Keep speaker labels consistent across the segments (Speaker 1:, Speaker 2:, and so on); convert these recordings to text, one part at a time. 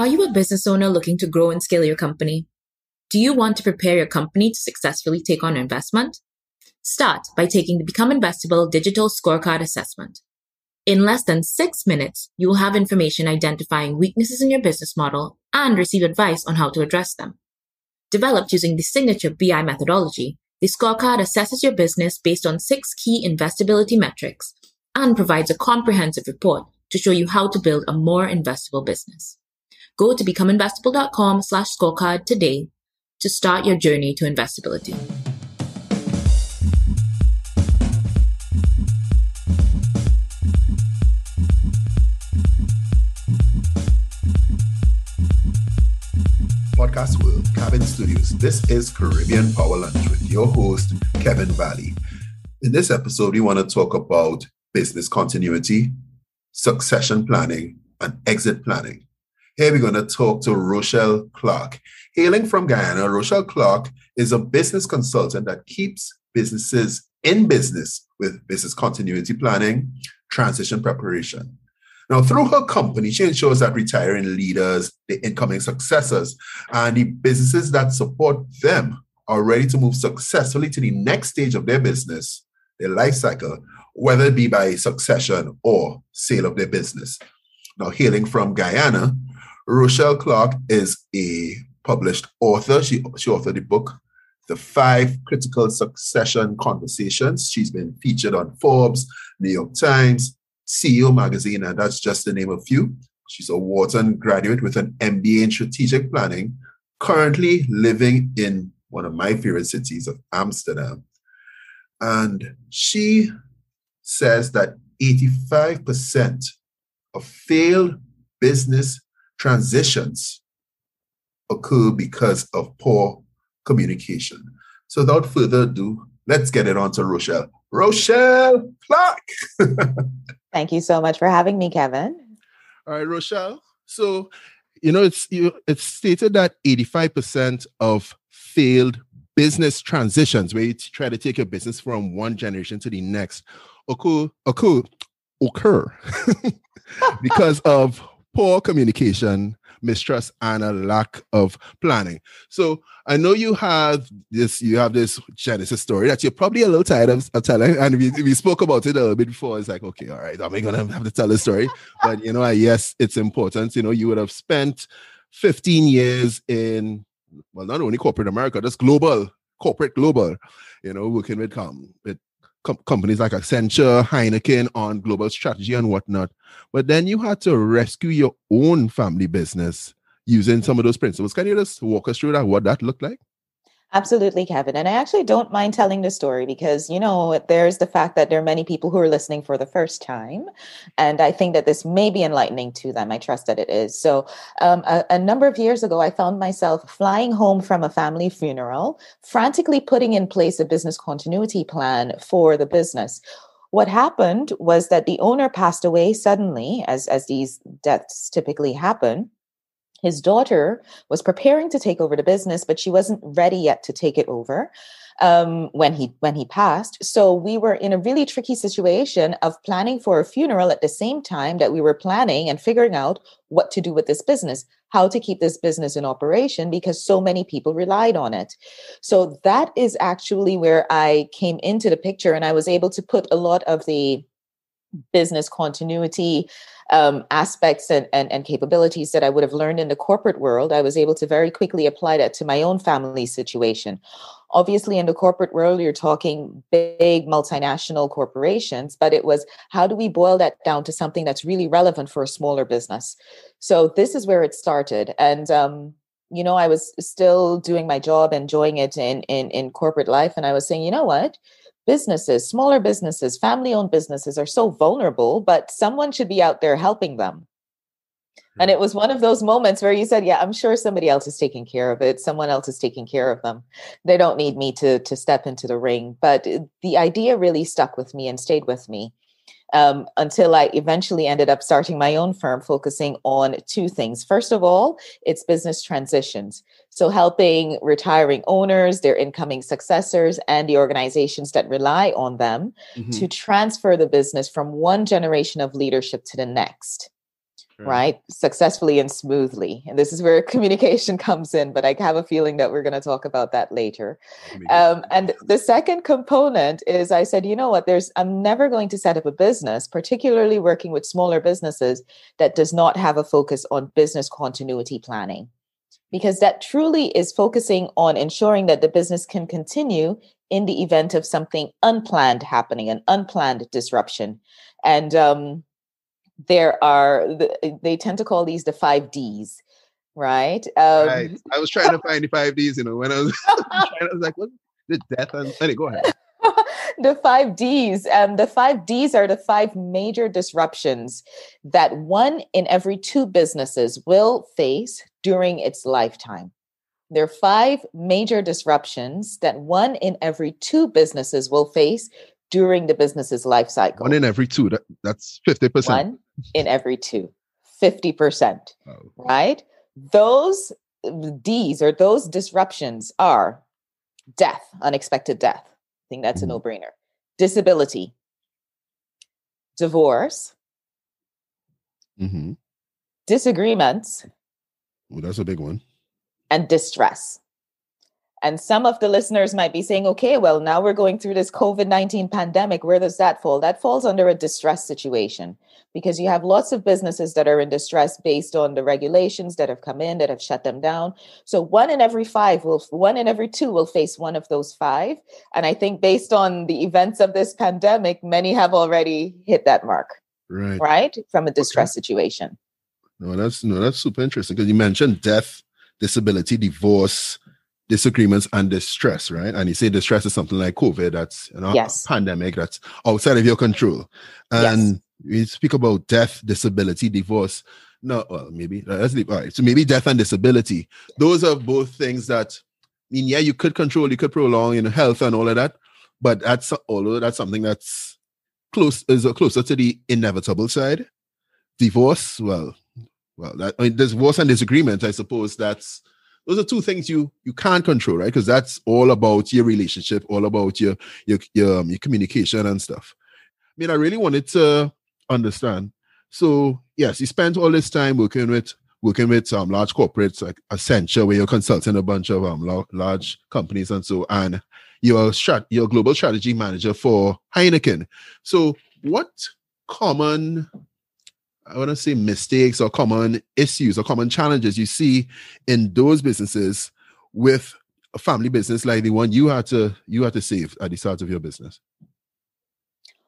Speaker 1: Are you a business owner looking to grow and scale your company? Do you want to prepare your company to successfully take on investment? Start by taking the Become Investable Digital Scorecard Assessment. In less than six minutes, you will have information identifying weaknesses in your business model and receive advice on how to address them. Developed using the signature BI methodology, the scorecard assesses your business based on six key investability metrics and provides a comprehensive report to show you how to build a more investable business. Go to becomeinvestable.com slash scorecard today to start your journey to investability.
Speaker 2: Podcast World, Cabin Studios. This is Caribbean Power Lunch with your host, Kevin Valley. In this episode, we want to talk about business continuity, succession planning, and exit planning. Here we're going to talk to Rochelle Clarke. Hailing from Guyana, Rochelle Clarke is a business consultant that keeps businesses in business with business continuity planning, transition preparation. Now, through her company, she ensures that retiring leaders, the incoming successors, and the businesses that support them are ready to move successfully to the next stage of their business, their life cycle, whether it be by succession or sale of their business. Now, hailing from Guyana, Rochelle Clarke is a published author. She, she authored the book, The Five Critical Succession Conversations. She's been featured on Forbes, New York Times, CEO Magazine, and that's just to name a few. She's a Wharton graduate with an MBA in strategic planning, currently living in one of my favorite cities of Amsterdam. And she says that 85% of failed business transitions occur because of poor communication. So without further ado, let's get it on to Rochelle. Rochelle Clarke.
Speaker 3: Thank you so much for having me, Kevin.
Speaker 2: All right, Rochelle. So, you know, it's you, it's stated that 85% of failed business transitions, where you try to take your business from one generation to the next, occur occur occur because of poor communication mistrust and a lack of planning. So I know you have this, you have this Genesis story that you're probably a little tired of, of telling. And we, we spoke about it a little bit before. It's like, okay, all right, am I gonna have to tell the story? but you know, yes, it's important. You know, you would have spent 15 years in well, not only corporate America, just global, corporate global, you know, working with um with com- companies like Accenture, Heineken on global strategy and whatnot. But then you had to rescue your own family business using some of those principles. Can you just walk us through that, what that looked like?
Speaker 3: Absolutely, Kevin. And I actually don't mind telling the story because, you know, there's the fact that there are many people who are listening for the first time. And I think that this may be enlightening to them. I trust that it is. So, um, a, a number of years ago, I found myself flying home from a family funeral, frantically putting in place a business continuity plan for the business what happened was that the owner passed away suddenly as as these deaths typically happen his daughter was preparing to take over the business but she wasn't ready yet to take it over um, when he when he passed. So we were in a really tricky situation of planning for a funeral at the same time that we were planning and figuring out what to do with this business how to keep this business in operation because so many people relied on it. So that is actually where i came into the picture and i was able to put a lot of the business continuity um, aspects and, and, and capabilities that I would have learned in the corporate world, I was able to very quickly apply that to my own family situation. Obviously, in the corporate world, you're talking big multinational corporations, but it was how do we boil that down to something that's really relevant for a smaller business? So, this is where it started. And, um, you know, I was still doing my job, enjoying it in, in, in corporate life. And I was saying, you know what? Businesses, smaller businesses, family owned businesses are so vulnerable, but someone should be out there helping them. And it hmm. was one of those moments where you said, Yeah, I'm sure somebody else is taking care of it. Someone else is taking care of them. They don't need me to, to step into the ring. But uh, the idea really stuck with me and stayed with me um, until I eventually ended up starting my own firm, focusing on two things. First of all, it's business transitions. So, helping retiring owners, their incoming successors, and the organizations that rely on them mm-hmm. to transfer the business from one generation of leadership to the next. Right. Successfully and smoothly. And this is where communication comes in, but I have a feeling that we're going to talk about that later. Um, and the second component is I said, you know what, there's I'm never going to set up a business, particularly working with smaller businesses that does not have a focus on business continuity planning. Because that truly is focusing on ensuring that the business can continue in the event of something unplanned happening, an unplanned disruption. And um, there are they tend to call these the five D's, right?
Speaker 2: Um, right. I was trying to find the five D's, you know, when I was, I was like, what? The death and anyway, go ahead.
Speaker 3: the five D's. Um, the five D's are the five major disruptions that one in every two businesses will face during its lifetime. There are five major disruptions that one in every two businesses will face during the business's life cycle.
Speaker 2: One in every two. That, that's 50%.
Speaker 3: One in every two. 50%. Oh. Right? Those D's or those disruptions are death, unexpected death. I think that's mm-hmm. a no brainer. Disability, divorce,
Speaker 2: mm-hmm.
Speaker 3: disagreements.
Speaker 2: Well, that's a big one.
Speaker 3: And distress. And some of the listeners might be saying, okay, well, now we're going through this COVID 19 pandemic. Where does that fall? That falls under a distress situation because you have lots of businesses that are in distress based on the regulations that have come in that have shut them down. So one in every five will, one in every two will face one of those five. And I think based on the events of this pandemic, many have already hit that mark.
Speaker 2: Right.
Speaker 3: Right. From a distress okay. situation.
Speaker 2: No, that's no, that's super interesting because you mentioned death, disability, divorce disagreements and distress, right? And you say distress is something like COVID, that's you know,
Speaker 3: yes.
Speaker 2: pandemic that's outside of your control. And yes. we speak about death, disability, divorce. No, well, maybe let's leave. All right. So maybe death and disability. Those are both things that I mean, yeah, you could control, you could prolong, you know, health and all of that. But that's although that's something that's close is closer to the inevitable side. Divorce, well, well, that I mean, divorce and disagreement, I suppose that's those are two things you you can't control, right? Because that's all about your relationship, all about your your your, um, your communication and stuff. I mean, I really wanted to understand. So yes, you spent all this time working with working with um, large corporates like Accenture, where you're consulting a bunch of um, large companies and so, and you're strat- you're global strategy manager for Heineken. So, what common I want to say mistakes or common issues or common challenges you see in those businesses with a family business like the one you had to you had to save at the start of your business?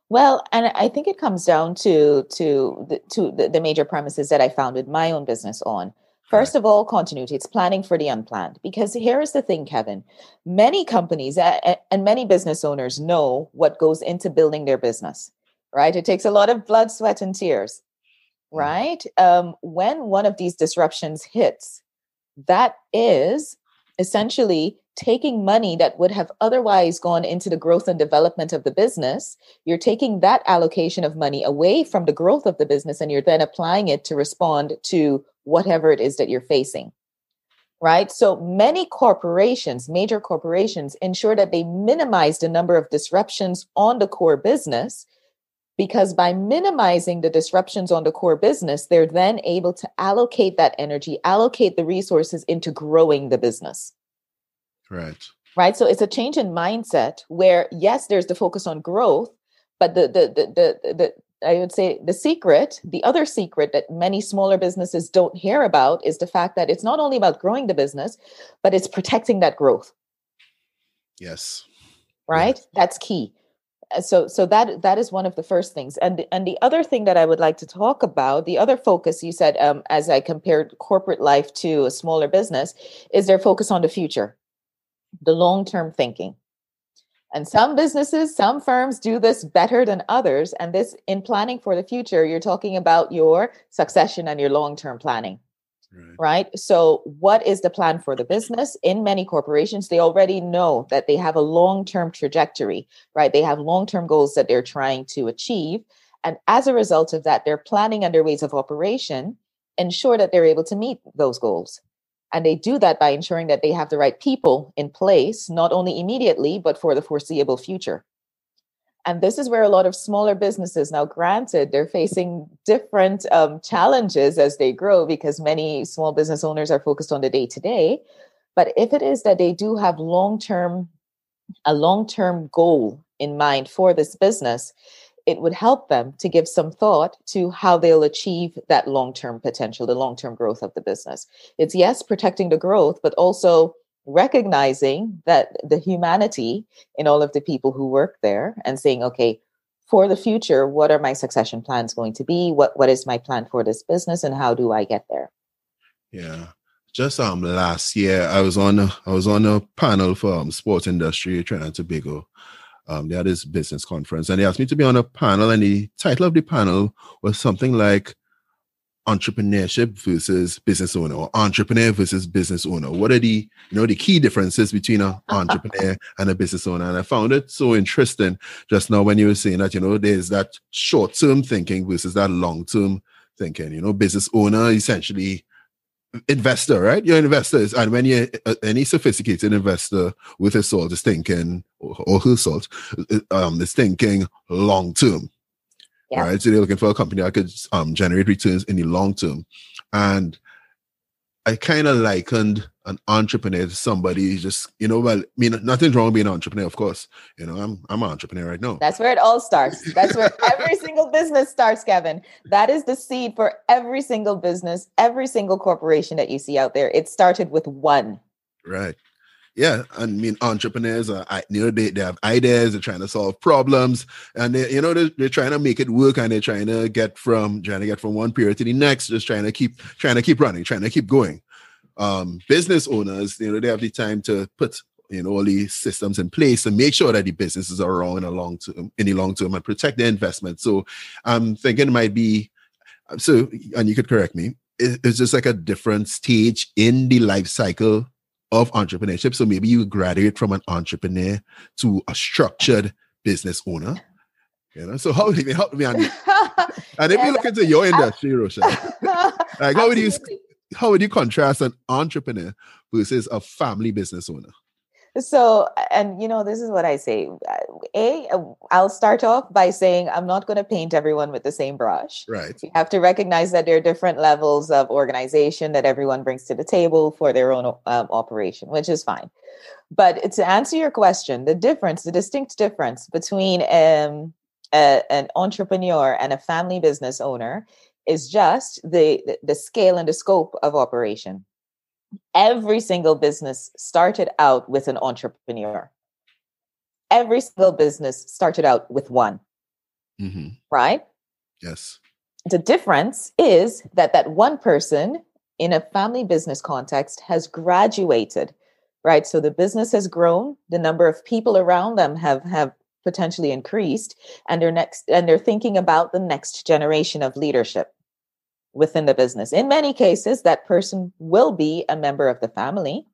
Speaker 3: Well, and I think it comes down to to the, to the, the major premises that I founded my own business on. First of all, continuity. It's planning for the unplanned. Because here is the thing, Kevin. Many companies and many business owners know what goes into building their business, right? It takes a lot of blood, sweat, and tears. Mm-hmm. right? Um, when one of these disruptions hits, that is essentially taking money that would have otherwise gone into the growth and development of the business. You're taking that allocation of money away from the growth of the business and you're then applying it to respond to whatever it is that you're facing. Right. So many corporations, major corporations, ensure that they minimize the number of disruptions on the core business because by minimizing the disruptions on the core business, they're then able to allocate that energy, allocate the resources into growing the business.
Speaker 2: Right.
Speaker 3: Right. So it's a change in mindset where, yes, there's the focus on growth, but the, the, the, the, the, I would say the secret, the other secret that many smaller businesses don't hear about is the fact that it's not only about growing the business, but it's protecting that growth.
Speaker 2: Yes.
Speaker 3: Right? Yes. That's key. Uh, so so that that is one of the first things. And and the other thing that i would like to talk about the other focus you said um, as i compared corporate life to a smaller business is their focus on the future the long term thinking. And some businesses some firms do this better than others and this in planning for the future you're talking about your succession and your long term planning Right. right. So, what is the plan for the business? In many corporations, they already know that they have a long term trajectory, right? They have long term goals that they're trying to achieve. And as a result of that, they're planning and their ways of operation ensure that they're able to meet those goals. And they do that by ensuring that they have the right people in place, not only immediately, but for the foreseeable future. And this is where a lot of smaller businesses now, granted, they're facing different um, challenges as they grow because many small business owners are focused on the day to day. But if it is that they do have long term, a long term goal in mind for this business, it would help them to give some thought to how they'll achieve that long term potential, the long term growth of the business. It's yes, protecting the growth, but also recognizing that the humanity in all of the people who work there and saying, okay, for the future, what are my succession plans going to be? What what is my plan for this business and how do I get there?
Speaker 2: Yeah. Just um last year I was on a, I was on a panel for um, sports industry Trinidad and Tobago. Um, they had this business conference and they asked me to be on a panel and the title of the panel was something like entrepreneurship versus business owner or entrepreneur versus business owner? What are the you know the key differences between an entrepreneur and a business owner? And i found it so interesting just now when you were saying that you know there's that short-term thinking versus that long-term thinking. You know business owner essentially investor right? You're investors and when you're uh, any sophisticated investor with his salt is thinking or, or her salt uh, um is thinking long-term yeah. right? So they're looking for a company that could um, generate returns in the long term. And I kind of likened an entrepreneur to somebody who's just, you know, well, I mean, nothing's wrong with being an entrepreneur, of course. You know, I'm I'm an entrepreneur right now.
Speaker 3: That's where it all starts. That's where every single business starts, Kevin. That is the seed for every single business, every single corporation that you see out there. It started with one.
Speaker 2: Right yeah, I mean, entrepreneurs are, you know, they, they have ideas, they're trying to solve problems, and they, you know, they're, they're trying to make it work, and they're trying to get from trying to get from one period to the next, just trying to keep trying to keep running, trying to keep going. Um, business owners, you know, they have the time to put you know all these systems in place and make sure that the businesses are around in the long term, in the long term, and protect their investment. So, I'm thinking it might be so, and you could correct me. It's just like a different stage in the life cycle of entrepreneurship. So maybe you graduate from an entrepreneur to a structured business owner. You know, so how would you help me on And if yeah, you look into your industry, Rochelle, like how would you how would you contrast an entrepreneur versus a family business owner?
Speaker 3: So, and you know, this is what I say. A, I'll start off by saying I'm not going to paint everyone with the same brush.
Speaker 2: Right.
Speaker 3: You have to recognize that there are different levels of organization that everyone brings to the table for their own um, operation, which is fine. But to answer your question, the difference, the distinct difference between um, a, an entrepreneur and a family business owner is just the, the, the scale and the scope of operation every single business started out with an entrepreneur. Every single business started out with one. Mm-hmm. Right?
Speaker 2: Yes.
Speaker 3: The difference is that that one person in a family business context has graduated, right? So the business has grown, the number of people around them have have potentially increased and they're next and they're thinking about the next generation of leadership within the business. In many cases, that person will be a member of the family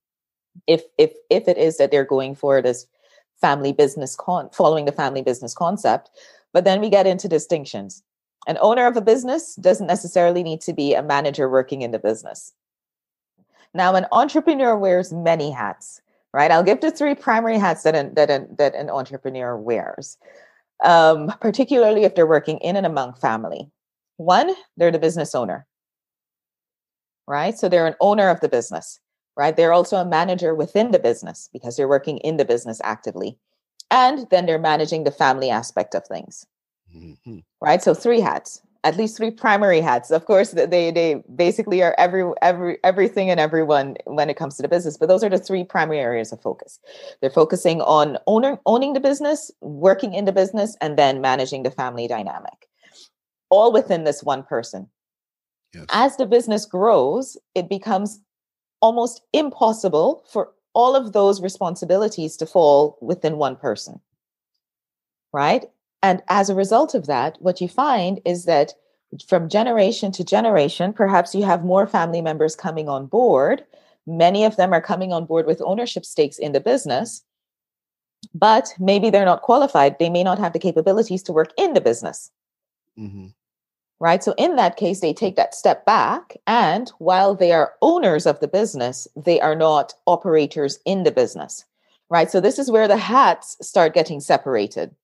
Speaker 3: if if if it is that they're going for this family business con following the family business concept. But then we get into distinctions. An owner of a business doesn't necessarily need to be a manager working in the business. Now, an entrepreneur wears many hats, right? I'll give the three primary hats that an, that an, that an entrepreneur wears, um, particularly if they're working in and among family. One, they're the business owner, right? So they're an owner of the business, right? They're also a manager within the business because they're working in the business actively. And then they're managing the family aspect of things, mm-hmm. right? So three hats, at least three primary hats. Of course, they they basically are every every everything and everyone when it comes to the business. But those are the three primary areas of focus. They're focusing on owner owning the business, working in the business, and then managing the family dynamic all within this one person. Yes. As the business grows, it becomes almost impossible for all of those responsibilities to fall within one person. Right? And as a result of that, what you find is that from generation to generation, perhaps you have more family members coming on board. Many of them are coming on board with ownership stakes in the business, but maybe they're not qualified. They may not have the capabilities to work in the business. Mm-hmm right? So in that case, they take that step back. And while they are owners of the business, they are not operators in the business, right? So this is where the hats start getting separated.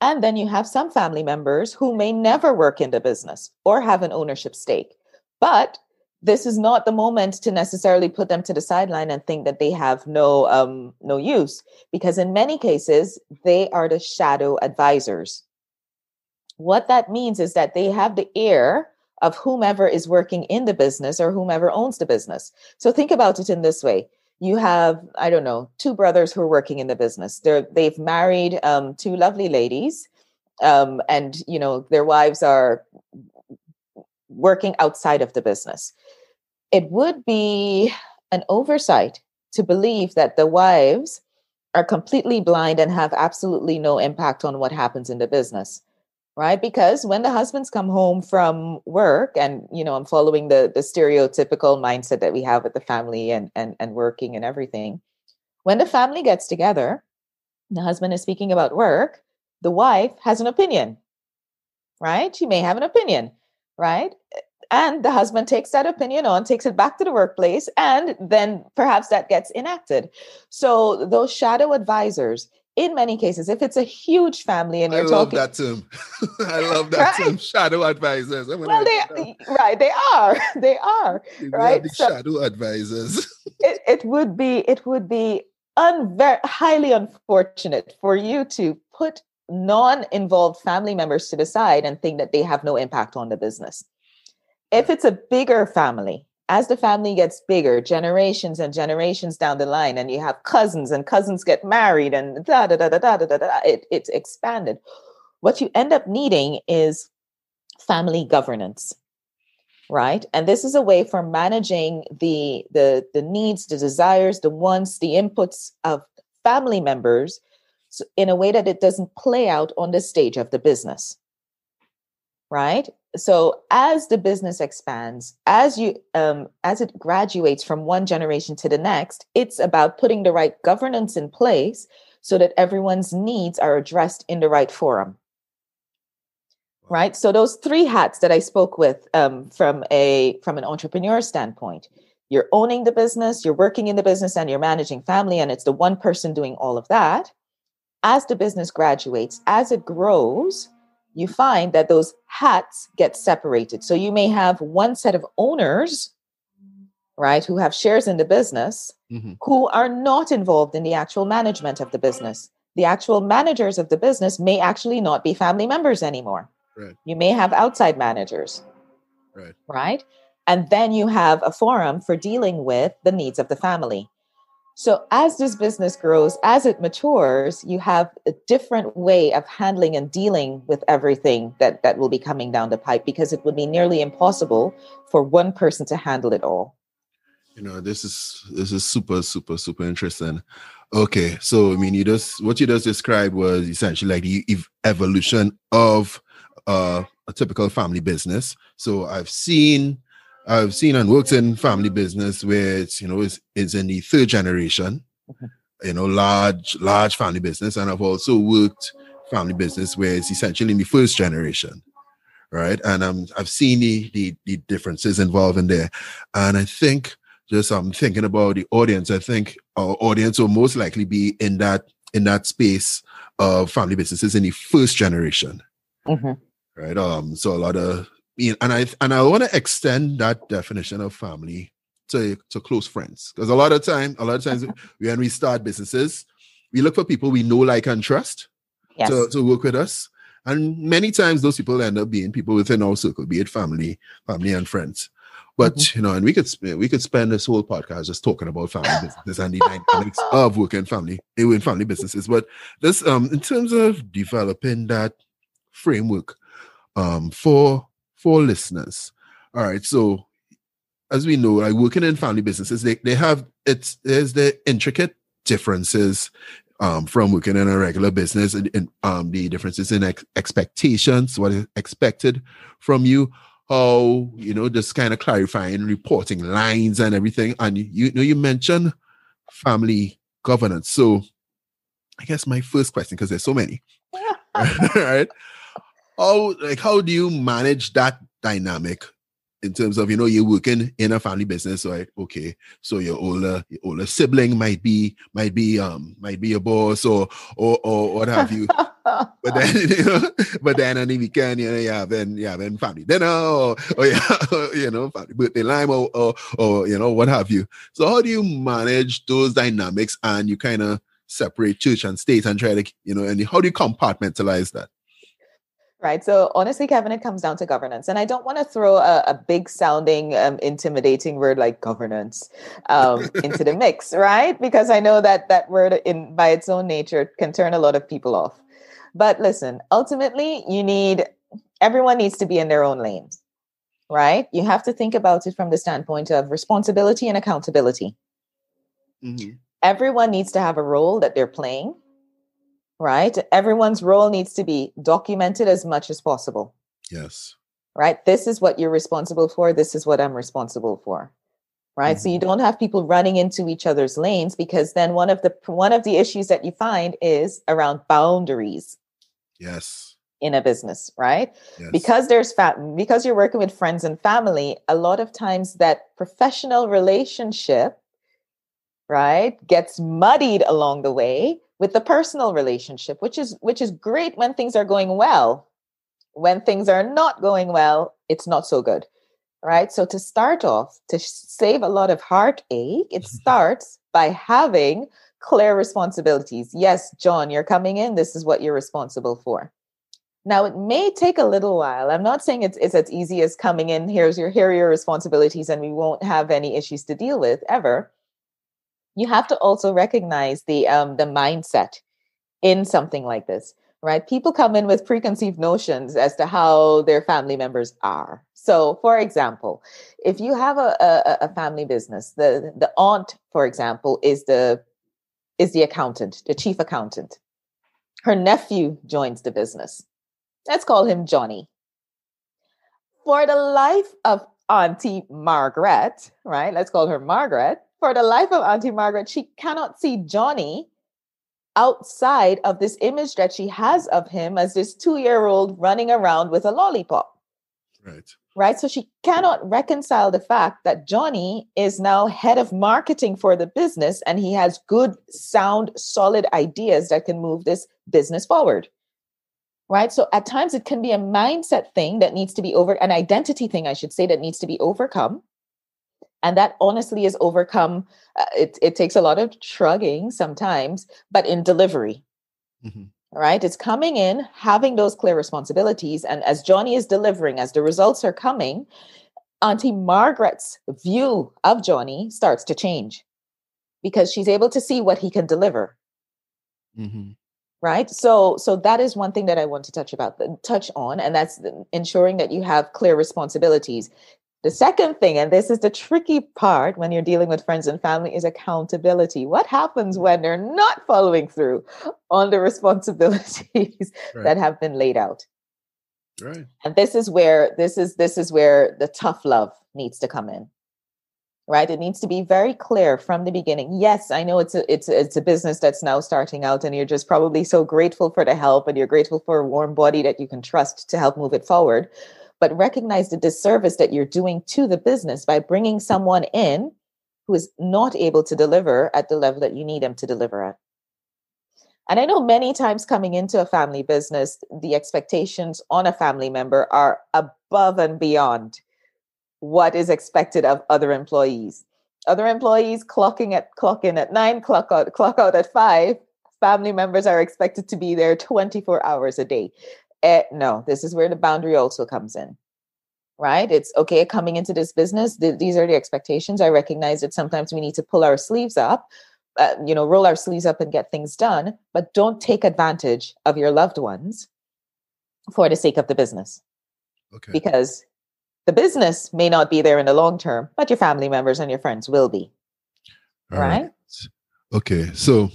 Speaker 3: And then you have some family members who may never work in the business or have an ownership stake. But this is not the moment to necessarily put them to the sideline and think that they have no um, no use because in many cases they are the shadow advisors what that means is that they have the ear of whomever is working in the business or whomever owns the business. So think about it in this way. You have i don't know two brothers who are working in the business. They're they've married um, two lovely ladies um, and you know their wives are working outside of the business. It would be an oversight to believe that the wives are completely blind and have absolutely no impact on what happens in the business right? Because when the husbands come home from work and you know i'm following the the stereotypical mindset that we have with the family and and, and working and everything when the family gets together the husband is speaking about work the wife has an opinion right? She may have an opinion right? And the husband takes that opinion on takes it back to the workplace and then perhaps that gets enacted. So those shadow advisors in many cases if it's a huge family and you're
Speaker 2: I
Speaker 3: love
Speaker 2: talking that term i love that right? term shadow advisors.
Speaker 3: Well they right they are. They are right?
Speaker 2: the so shadow advisors.
Speaker 3: it, it would be it would be unver- highly unfortunate for you to put non-involved family members to the side and think that they have no impact on the business. If it's a bigger family, as the family gets bigger, generations and generations down the line, and you have cousins and cousins get married and da da da da da da da, da it, it's expanded. What you end up needing is family governance right and this is a way for managing the the the needs the desires the wants the inputs of family members in a way that it doesn't play out on the stage of the business right? So as the business expands as you um, as it graduates from one generation to the next it's about putting the right governance in place so that everyone's needs are addressed in the right forum. Right? So those three hats that i spoke with um, from a from an entrepreneur standpoint you're owning the business you're working in the business and you're managing family and it's the one person doing all of that. As the business graduates as it grows you find that those hats get separated. So you may have one set of owners, right, who have shares in the business, mm-hmm. who are not involved in the actual management of the business. The actual managers of the business may actually not be family members anymore. Right. You may have outside managers. Right. Right. And then you have a forum for dealing with the needs of the family. So, as this business grows, as it matures, you have a different way of handling and dealing with everything that, that will be coming down the pipe because it would be nearly impossible for one person to handle it all.
Speaker 2: You know, this is this is super, super, super interesting. Okay, so I mean, you just what you just described was essentially like the ev- evolution of uh, a typical family business. So I've seen I've seen and worked in family business where it's you know it's, it's in the third generation, mm-hmm. you know, large large family business, and I've also worked family business where it's essentially in the first generation, right? And um, I've seen the, the the differences involved in there, and I think just I'm um, thinking about the audience. I think our audience will most likely be in that in that space of family businesses in the first generation. Mm-hmm. Right. Um, so a lot of and I and I want to extend that definition of family to to close friends because a lot of time, a lot of times when we start businesses, we look for people we know, like, and trust yes. to, to work with us. And many times those people end up being people within our circle, be it family, family and friends. But mm-hmm. you know, and we could we could spend this whole podcast just talking about family businesses and the dynamics of working family in family businesses. But this um in terms of developing that framework um for for listeners. All right. So as we know, like working in family businesses, they, they have it's there's the intricate differences um, from working in a regular business and, um, the differences in ex- expectations, what is expected from you, how you know, just kind of clarifying reporting lines and everything. And you, you know, you mentioned family governance. So I guess my first question, because there's so many, right? How like how do you manage that dynamic in terms of you know you're working in a family business right okay so your older your older sibling might be might be um might be your boss or or or what have you but then, you know, but then on the weekend, you know, yeah then have then family dinner or, or yeah, you know, family birthday lime or, or or you know, what have you. So how do you manage those dynamics and you kind of separate church and state and try to, you know, and how do you compartmentalize that?
Speaker 3: Right. So honestly, Kevin, it comes down to governance. And I don't want to throw a, a big sounding, um, intimidating word like governance um, into the mix, right? Because I know that that word in by its own nature can turn a lot of people off. But listen, ultimately, you need everyone needs to be in their own lanes, right? You have to think about it from the standpoint of responsibility and accountability. Mm-hmm. Everyone needs to have a role that they're playing right? Everyone's role needs to be documented as much as possible.
Speaker 2: Yes.
Speaker 3: Right? This is what you're responsible for. This is what I'm responsible for. Right? Mm-hmm. So you mm-hmm. don't have people running into each other's lanes because then one of the one of the issues that you find is around boundaries.
Speaker 2: Yes.
Speaker 3: In a business, right? Yes. Because there's fat because you're working with friends and family, a lot of times that professional relationship right gets muddied along the way with the personal relationship which is which is great when things are going well. When things are not going well it's not so good right? So to start off to save a lot of heartache it starts by having clear responsibilities. Yes john you're coming in. This is what you're responsible for. Now it may take a little while. I'm not saying it's, it's as easy as coming in here's your here are your responsibilities and we won't have any issues to deal with ever you have to also recognize the um, the mindset in something like this right? People come in with preconceived notions as to how their family members are. So for example if you have a, a, a family business the the aunt for example is the is the accountant the chief accountant. Her nephew joins the business. Let's call him johnny. For the life of auntie margaret right? Let's call her margaret for the life of Auntie Margaret, she cannot see Johnny outside of this image that she has of him as this two year old running around with a lollipop.
Speaker 2: Right.
Speaker 3: Right. So she cannot reconcile the fact that Johnny is now head of marketing for the business and he has good, sound, solid ideas that can move this business forward. Right. So at times it can be a mindset thing that needs to be over, an identity thing, I should say, that needs to be overcome and that honestly is overcome uh, it, it takes a lot of shrugging sometimes but in delivery. Mm-hmm. right? It's coming in having those clear responsibilities and as johnny is delivering as the results are coming auntie margaret's view of johnny starts to change because she's able to see what he can deliver. Mm-hmm. right? So so that is one thing that i want to touch about touch on and that's ensuring that you have clear responsibilities the second thing, and this is the tricky part when you're dealing with friends and family, is accountability. What happens when they're not following through on the responsibilities right. that have been laid out?
Speaker 2: Right.
Speaker 3: And this is where this is this is where the tough love needs to come in. Right? It needs to be very clear from the beginning. Yes, I know it's a it's a, it's a business that's now starting out and you're just probably so grateful for the help and you're grateful for a warm body that you can trust to help move it forward but recognize the disservice that you're doing to the business by bringing someone in who is not able to deliver at the level that you need them to deliver at. And I know many times coming into a family business, the expectations on a family member are above and beyond what is expected of other employees. Other employees clocking at clock in at nine, clock out, clock out at five. Family members are expected to be there 24 hours a day. Eh, no, this is where the boundary also comes in. Right? It's okay coming into this business. Th- these are the expectations. I recognize that sometimes we need to pull our sleeves up, uh, you know, roll our sleeves up and get things done, but don't take advantage of your loved ones for the sake of the business.
Speaker 2: Okay.
Speaker 3: Because the business may not be there in the long term, but your family members and your friends will be.
Speaker 2: All right? right? Okay. So,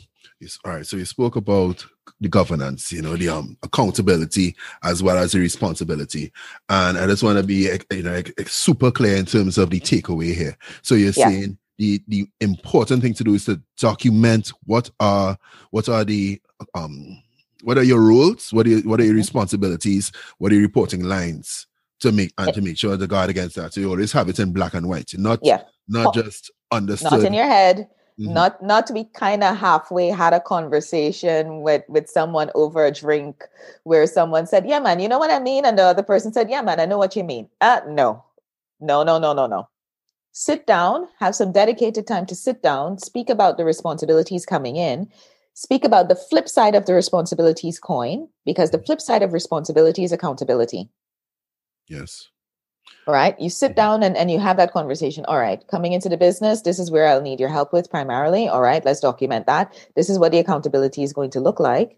Speaker 2: all right. So you spoke about the governance, you know, the um, accountability as well as the responsibility. And I just want to be, you know, super clear in terms of the takeaway here. So you're yeah. saying the the important thing to do is to document what are what are the um what are your roles, what are your, what are your mm-hmm. responsibilities, what are your reporting lines to make and to make sure to guard against that. So you always have it in black and white, not
Speaker 3: yeah.
Speaker 2: not just understood.
Speaker 3: Not in your head Mm-hmm. Not not to be kind of halfway had a conversation with with someone over a drink where someone said, "Yeah, man, you know what I mean," and the other person said, "Yeah, man, I know what you mean." Uh, no, no, no, no, no, no. Sit down, have some dedicated time to sit down, speak about the responsibilities coming in, speak about the flip side of the responsibilities coin, because the flip side of responsibility is accountability.
Speaker 2: Yes.
Speaker 3: All right. You sit mm-hmm. down and, and you have that conversation. All right. Coming into the business, this is where I'll need your help with primarily. All right. Let's document that. This is what the accountability is going to look like.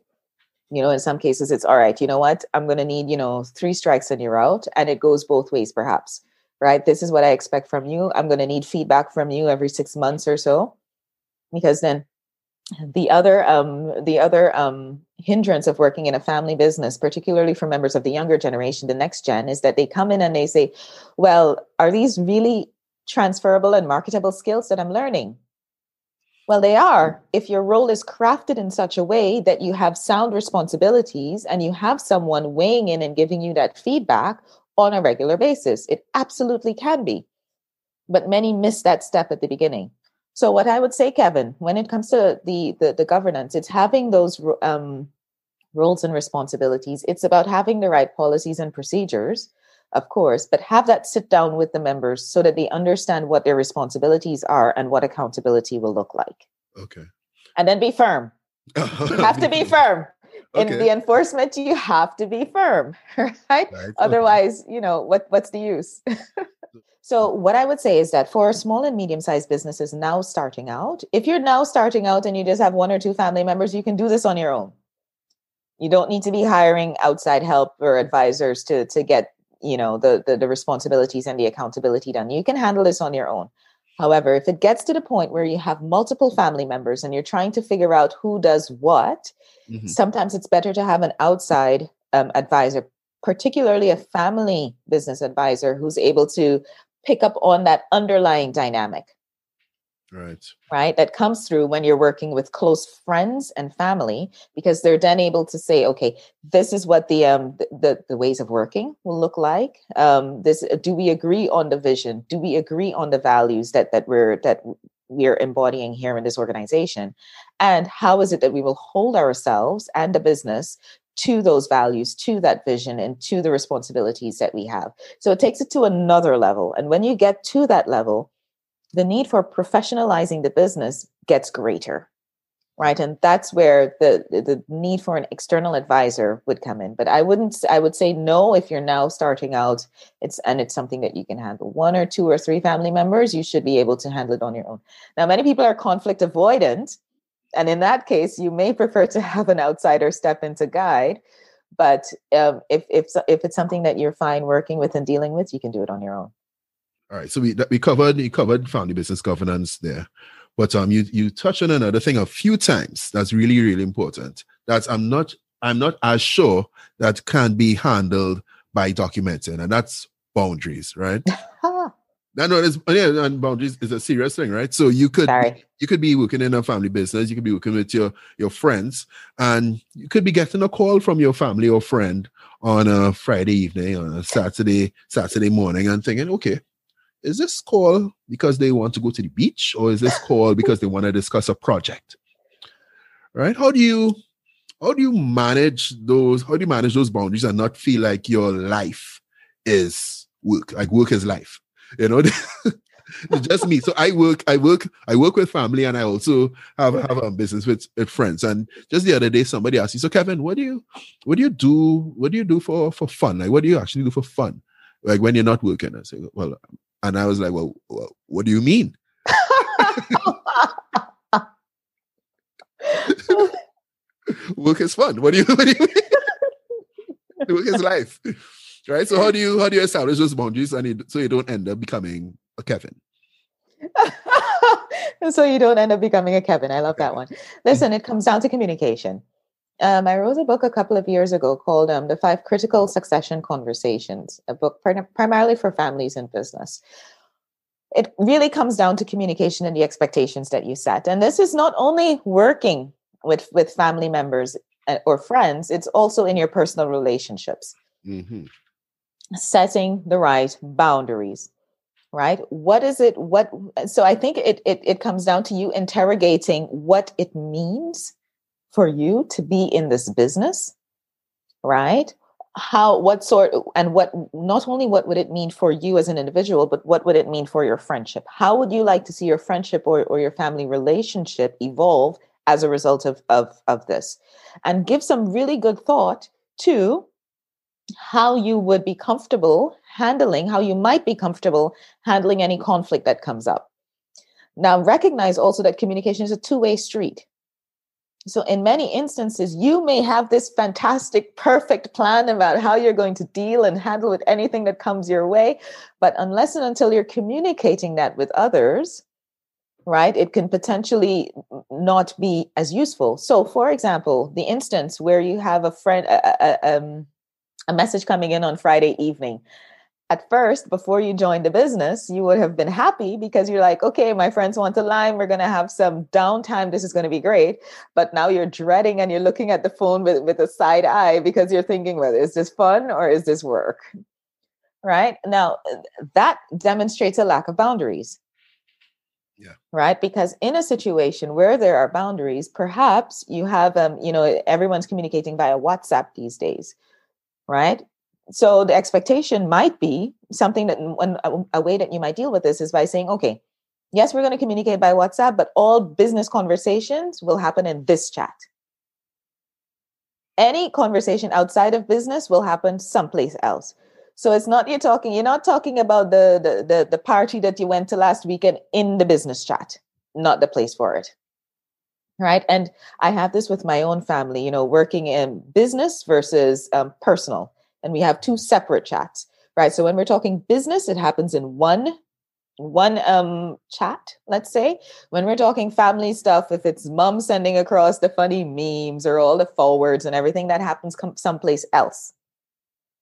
Speaker 3: You know, in some cases, it's all right. You know what? I'm going to need, you know, three strikes and you're out. And it goes both ways, perhaps. Right. This is what I expect from you. I'm going to need feedback from you every six months or so. Because then the other um, the other um, hindrance of working in a family business, particularly for members of the younger generation, the next gen, is that they come in and they say, "Well, are these really transferable and marketable skills that I'm learning?" Well, they are if your role is crafted in such a way that you have sound responsibilities and you have someone weighing in and giving you that feedback on a regular basis. It absolutely can be. But many miss that step at the beginning. So what I would say, Kevin, when it comes to the the, the governance, it's having those um, roles and responsibilities. It's about having the right policies and procedures, of course, but have that sit down with the members so that they understand what their responsibilities are and what accountability will look like.
Speaker 2: Okay.
Speaker 3: And then be firm. you have to be firm. In the enforcement, you have to be firm, right? right. Otherwise, you know, what what's the use? So, what I would say is that for small and medium sized businesses now starting out, if you're now starting out and you just have one or two family members, you can do this on your own. You don't need to be hiring outside help or advisors to, to get you know the, the, the responsibilities and the accountability done. You can handle this on your own. However, if it gets to the point where you have multiple family members and you're trying to figure out who does what, mm-hmm. sometimes it's better to have an outside um, advisor, particularly a family business advisor who's able to pick up on that underlying dynamic.
Speaker 2: Right.
Speaker 3: Right. That comes through when you're working with close friends and family, because they're then able to say, okay, this is what the um the, the, ways of working will look like. Um, this do we agree on the vision? Do we agree on the values that that we're that we're embodying here in this organization? And how is it that we will hold ourselves and the business to those values, to that vision, and to the responsibilities that we have. So it takes it to another level. And when you get to that level, the need for professionalizing the business gets greater. Right. And that's where the the need for an external advisor would come in. But I wouldn't I would say no if you're now starting out. It's and it's something that you can handle. One or two or three family members, you should be able to handle it on your own. Now, many people are conflict avoidant and in that case, you may prefer to have an outsider step in to guide. But um, if if if it's something that you're fine working with and dealing with, you can do it on your own.
Speaker 2: All right. So we we covered we covered family business governance there, but um, you you touched on another thing a few times that's really really important. That's I'm not I'm not as sure that can be handled by documenting, and that's boundaries, right? I know it's yeah, and boundaries is a serious thing, right? So you could Sorry. you could be working in a family business, you could be working with your your friends, and you could be getting a call from your family or friend on a Friday evening, on a Saturday Saturday morning, and thinking, okay, is this call because they want to go to the beach, or is this call because they want to discuss a project? Right? How do you how do you manage those? How do you manage those boundaries and not feel like your life is work, like work is life? You know it's just me. So i work i work i work with family and i also have have a business with, with friends. And just the other day somebody asked me so kevin what do you what do you do what do you do for for fun? Like what do you actually do for fun? Like when you're not working? I say well and i was like well, well what do you mean? Work is fun. What do you what do you mean? Work is life right? So how do you how do you establish those boundaries and so you don't end up becoming a Kevin?
Speaker 3: so you don't end up becoming a Kevin. I love that one. Listen, it comes down to communication. Um, I wrote a book a couple of years ago called um, "The Five Critical Succession Conversations," a book primarily for families and business. It really comes down to communication and the expectations that you set, and this is not only working with with family members uh, or friends; it's also in your personal relationships. Mm-hmm setting the right boundaries. right? What is it what so i think it, it it comes down to you interrogating what it means for you to be in this business right? How what sort and what not only what would it mean for you as an individual but what would it mean for your friendship? How would you like to see your friendship or, or your family relationship evolve as a result of, of of this? And give some really good thought to how you would be comfortable handling, how you might be comfortable handling any conflict that comes up. Now, recognize also that communication is a two way street. So, in many instances, you may have this fantastic, perfect plan about how you're going to deal and handle with anything that comes your way. But unless and until you're communicating that with others, right, it can potentially not be as useful. So, for example, the instance where you have a friend, a, a, um, a message coming in on Friday evening. At first, before you joined the business, you would have been happy because you're like, okay, my friends want to line. We're going to have some downtime. This is going to be great. But now you're dreading and you're looking at the phone with, with a side eye because you're thinking, well, is this fun or is this work? Right now, that demonstrates a lack of boundaries.
Speaker 2: Yeah.
Speaker 3: Right. Because in a situation where there are boundaries, perhaps you have, um, you know, everyone's communicating via WhatsApp these days right? So the expectation might be something that when uh, a way that you might deal with this is by saying, okay, yes, we're going to communicate by WhatsApp, but all business conversations will happen in this chat. Any conversation outside of business will happen someplace else. So it's not you're talking, you're not talking about the the the, the party that you went to last weekend in the business chat, not the place for it right? And i have this with my own family you know working in business versus um, personal and we have two separate chats right? So when we're talking business it happens in one one um chat let's say. When we're talking family stuff if it's mom sending across the funny memes or all the forwards and everything that happens com- someplace else.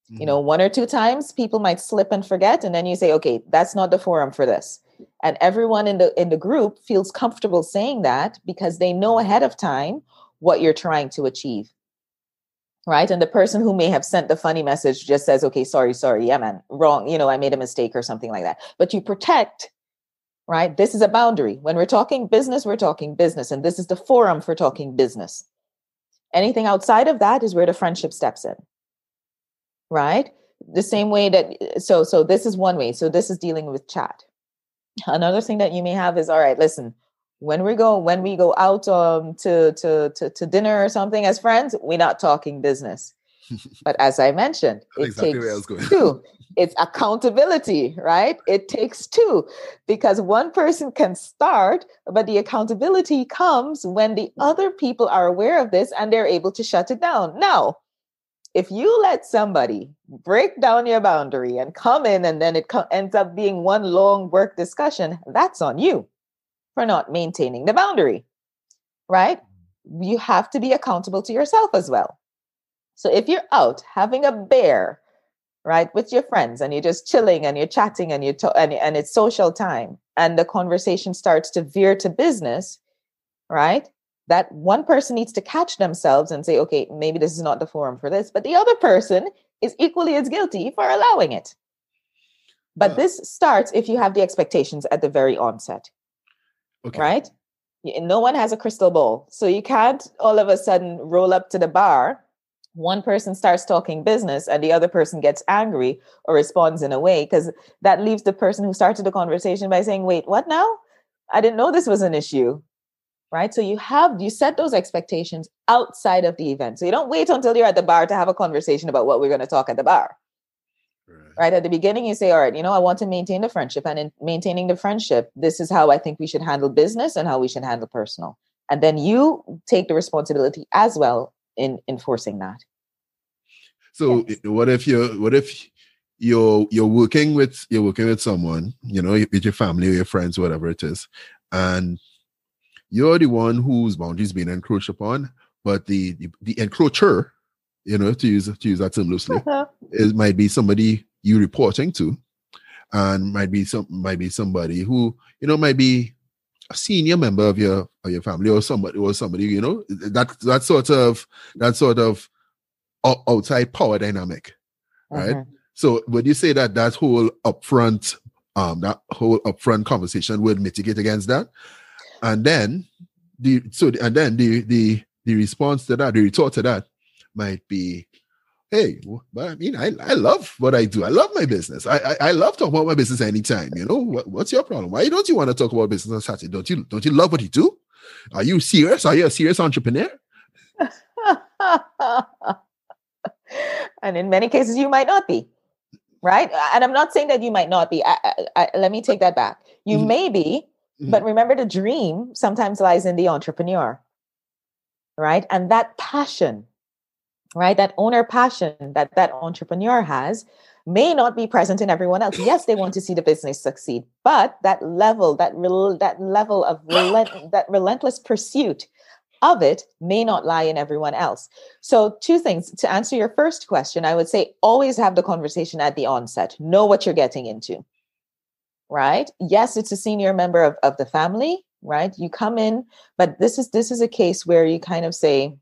Speaker 3: Mm-hmm. you know one or two times people might slip and forget and then you say okay that's not the forum for this and everyone in the in the group feels comfortable saying that because they know ahead of time what you're trying to achieve right? And the person who may have sent the funny message just says okay sorry sorry yeah man wrong you know i made a mistake or something like that. But you protect right? This is a boundary. When we're talking business we're talking business and this is the forum for talking business. Anything outside of that is where the friendship steps in right? The same way that so so this is one way. So this is dealing with chat another thing that you may have is all right listen when we go when we go out um to to to, to dinner or something as friends we're not talking business. But as i mentioned it exactly takes two. It's accountability right? It takes two. Because one person can start but the accountability comes when the other people are aware of this and they're able to shut it down. Now if you let somebody break down your boundary and come in and then it co- ends up being one long work discussion, that's on you for not maintaining the boundary, right? You have to be accountable to yourself as well. So if you're out having a bear, right, with your friends and you're just chilling and you're chatting and you to- and, and it's social time and the conversation starts to veer to business, right? That one person needs to catch themselves and say, okay, maybe this is not the forum for this, but the other person is equally as guilty for allowing it. But this starts if you have the expectations at the very onset. Okay. Right? No one has a crystal ball. So you can't all of a sudden roll up to the bar. One person starts talking business and the other person gets angry or responds in a way because that leaves the person who started the conversation by saying, wait, what now? I didn't know this was an issue right? So you have you set those expectations outside of the event. So you don't wait until you're at the bar to have a conversation about what we're going to talk at the bar. Right. right. At the beginning, you say, All right, you know, I want to maintain the friendship. And in maintaining the friendship, this is how I think we should handle business and how we should handle personal. And then you take the responsibility as well in enforcing that.
Speaker 2: So yes. what if you what if you're you're working with you're working with someone, you know, with your family or your friends, whatever it is, and you're the one whose boundaries being encroached upon, but the the, the encroacher, you know, to use to use that term loosely, uh-huh. it might be somebody you're reporting to, and might be some might be somebody who you know might be a senior member of your of your family or somebody or somebody you know that that sort of that sort of outside power dynamic, right? Uh-huh. So would you say that that whole upfront um, that whole upfront conversation would mitigate against that. And then the so and then the the the response to that, the retort to that might be, hey, but I mean, I, I love what I do. I love my business. I, I, I love talking about my business anytime. You know, what, what's your problem? Why don't you want to talk about business on Saturday? Don't you don't you love what you do? Are you serious? Are you a serious entrepreneur?
Speaker 3: and in many cases, you might not be, right? And I'm not saying that you might not be. I, I, I, let me take that back. You mm-hmm. may be, mm-hmm. but remember, the dream sometimes lies in the entrepreneur, right? And that passion, right? That owner passion that that entrepreneur has may not be present in everyone else. Yes, they want to see the business succeed, but that level, that rel- that level of relent- that relentless pursuit of it may not lie in everyone else. So, two things to answer your first question, I would say always have the conversation at the onset, know what you're getting into. Right? Yes, it's a senior member of, of the family, right? You come in, but this is this is a case where you kind of say,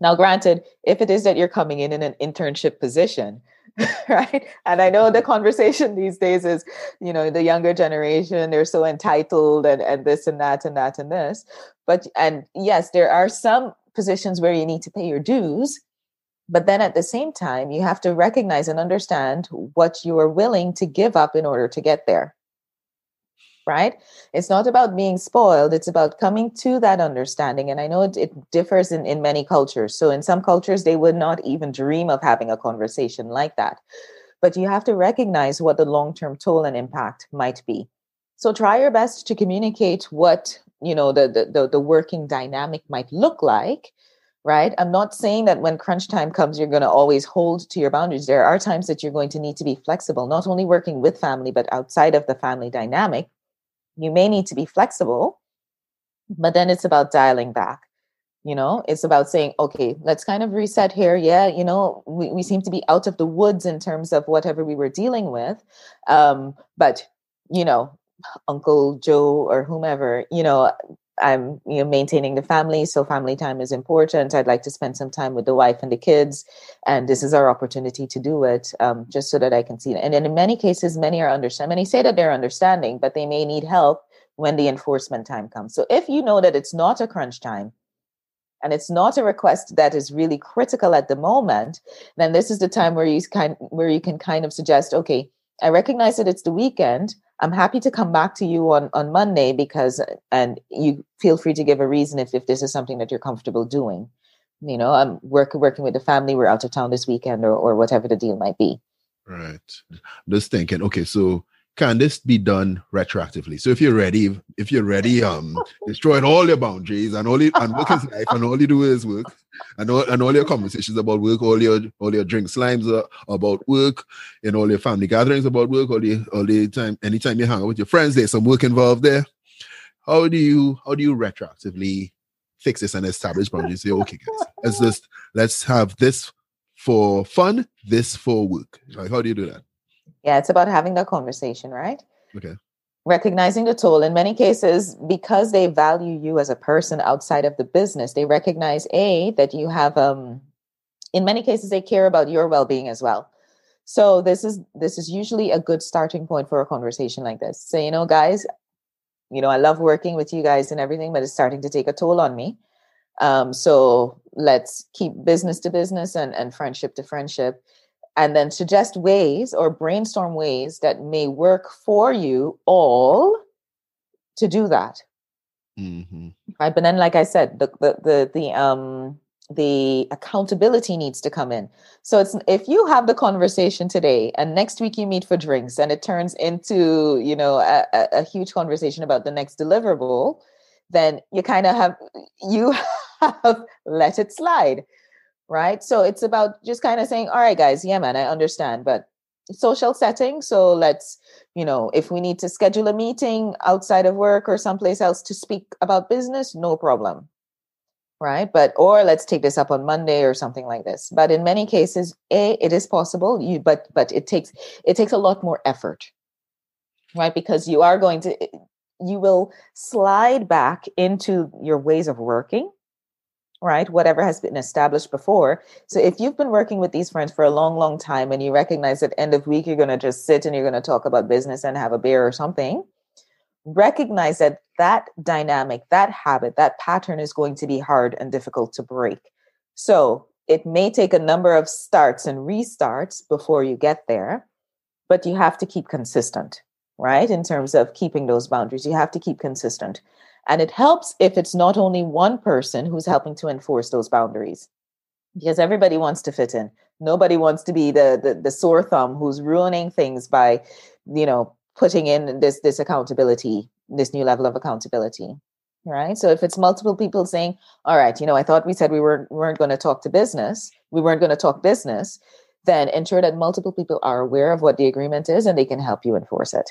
Speaker 3: now granted, if it is that you're coming in in an internship position, right and i know the conversation these days is you know the younger generation they're so entitled and, and this and that and that and this but and yes there are some positions where you need to pay your dues but then at the same time you have to recognize and understand what you are willing to give up in order to get there right? It's not about being spoiled it's about coming to that understanding and i know it, it, differs in, in many cultures. So in some cultures they would not even dream of having a conversation like that. But you have to recognize what the long-term toll and impact might be. So try your best to communicate what you know the the, the, the working dynamic might look like right? I'm not saying that when crunch time comes you're going to always hold to your boundaries. There are times that you're going to need to be flexible not only working with family but outside of the family dynamic you may need to be flexible, but then it's about dialing back. You know, it's about saying, okay, let's kind of reset here. Yeah, you know, we, we seem to be out of the woods in terms of whatever we were dealing with. Um, but, you know, Uncle Joe or whomever, you know, I'm you know maintaining the family, so family time is important. I'd like to spend some time with the wife and the kids, and this is our opportunity to do it, um, just so that I can see it. And in many cases, many are understand. Many say that they're understanding, but they may need help when the enforcement time comes. So if you know that it's not a crunch time, and it's not a request that is really critical at the moment, then this is the time where you kind where you can kind of suggest, okay, I recognize that it's the weekend. I'm happy to come back to you on, on Monday because, and you feel free to give a reason if, if this is something that you're comfortable doing. You know, I'm work, working with the family. We're out of town this weekend or, or whatever the deal might be.
Speaker 2: Right. Just thinking, okay, so can this be done retroactively? So if you're ready, if you're ready, um, destroying all your boundaries and all you, and work is life and all you do is work, and all and all your conversations about work, all your all your drink slimes are about work, and all your family gatherings about work, all the all the time, anytime you hang out with your friends, there's some work involved there. How do you how do you retroactively fix this and establish boundaries? Say, okay, guys, let's just let's have this for fun, this for work. Like, how do you do that?
Speaker 3: Yeah, it's about having that conversation, right?
Speaker 2: Okay.
Speaker 3: Recognizing the toll. In many cases, because they value you as a person outside of the business, they recognize A, that you have um in many cases they care about your well-being as well. So this is this is usually a good starting point for a conversation like this. Say, you know, guys, you know, I love working with you guys and everything, but it's starting to take a toll on me. Um, so let's keep business to business and, and friendship to friendship and then suggest ways or brainstorm ways that may work for you all to do that. Mm-hmm. right but then like i said the, the the the um the accountability needs to come in. So it's if you have the conversation today and next week you meet for drinks and it turns into you know a, a huge conversation about the next deliverable then you kind of have you have let it slide right? So it's about just kind of saying, all right, guys, yeah, man, I understand, but social setting. So let's, you know, if we need to schedule a meeting outside of work or someplace else to speak about business, no problem. Right. But, or let's take this up on Monday or something like this. But in many cases, A, it is possible, you, but, but it takes, it takes a lot more effort. Right. Because you are going to, eh, you will slide back into your ways of working right? Whatever has been established before. So if you've been working with these friends for a long, long time and you recognize at end of week you're going to just sit and you're going to talk about business and have a beer or something, recognize that that dynamic, that habit, that pattern is going to be hard and difficult to break. So it may take a number of starts and restarts before you get there, but you have to keep consistent, right? In terms of keeping those boundaries, you have to keep consistent. And it helps if it's not only one person who's helping to enforce those boundaries, because everybody wants to fit in. Nobody wants to be the, the, the sore thumb who's ruining things by, you know, putting in this this accountability, this new level of accountability right? So if it's multiple people saying all right you know i thought we said we weren't, weren't going to talk to business we weren't going to talk business then ensure that multiple people are aware of what the agreement is and they can help you enforce it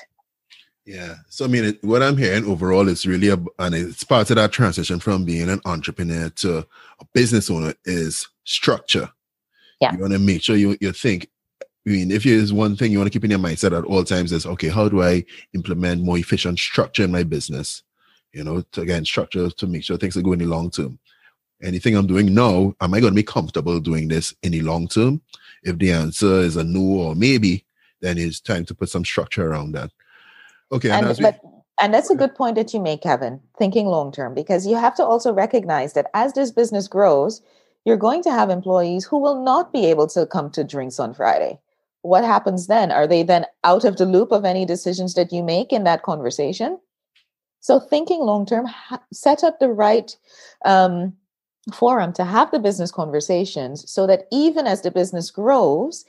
Speaker 2: yeah so i mean it, what i'm hearing overall is really a, and it's part of that transition from being an entrepreneur to a business owner is structure
Speaker 3: yeah
Speaker 2: you want to make sure you, you think I mean, if there's one thing you want to keep in your mindset at all times is okay, how do I implement more efficient structure in my business? you know, to again structure to make sure things are going in the long term. Anything I'm doing now, am I going to be comfortable doing this in the long term? If the answer is a no or maybe, then it's time to put some structure around that. Okay,
Speaker 3: and, and, but, and that's a good point that you make, Kevin. Thinking long term, because you have to also recognize that as this business grows, you're going to have employees who will not be able to come to drinks on Friday. What happens then? Are they then out of the loop of any decisions that you make in that conversation? So, thinking long term, ha- set up the right um, forum to have the business conversations so that even as the business grows,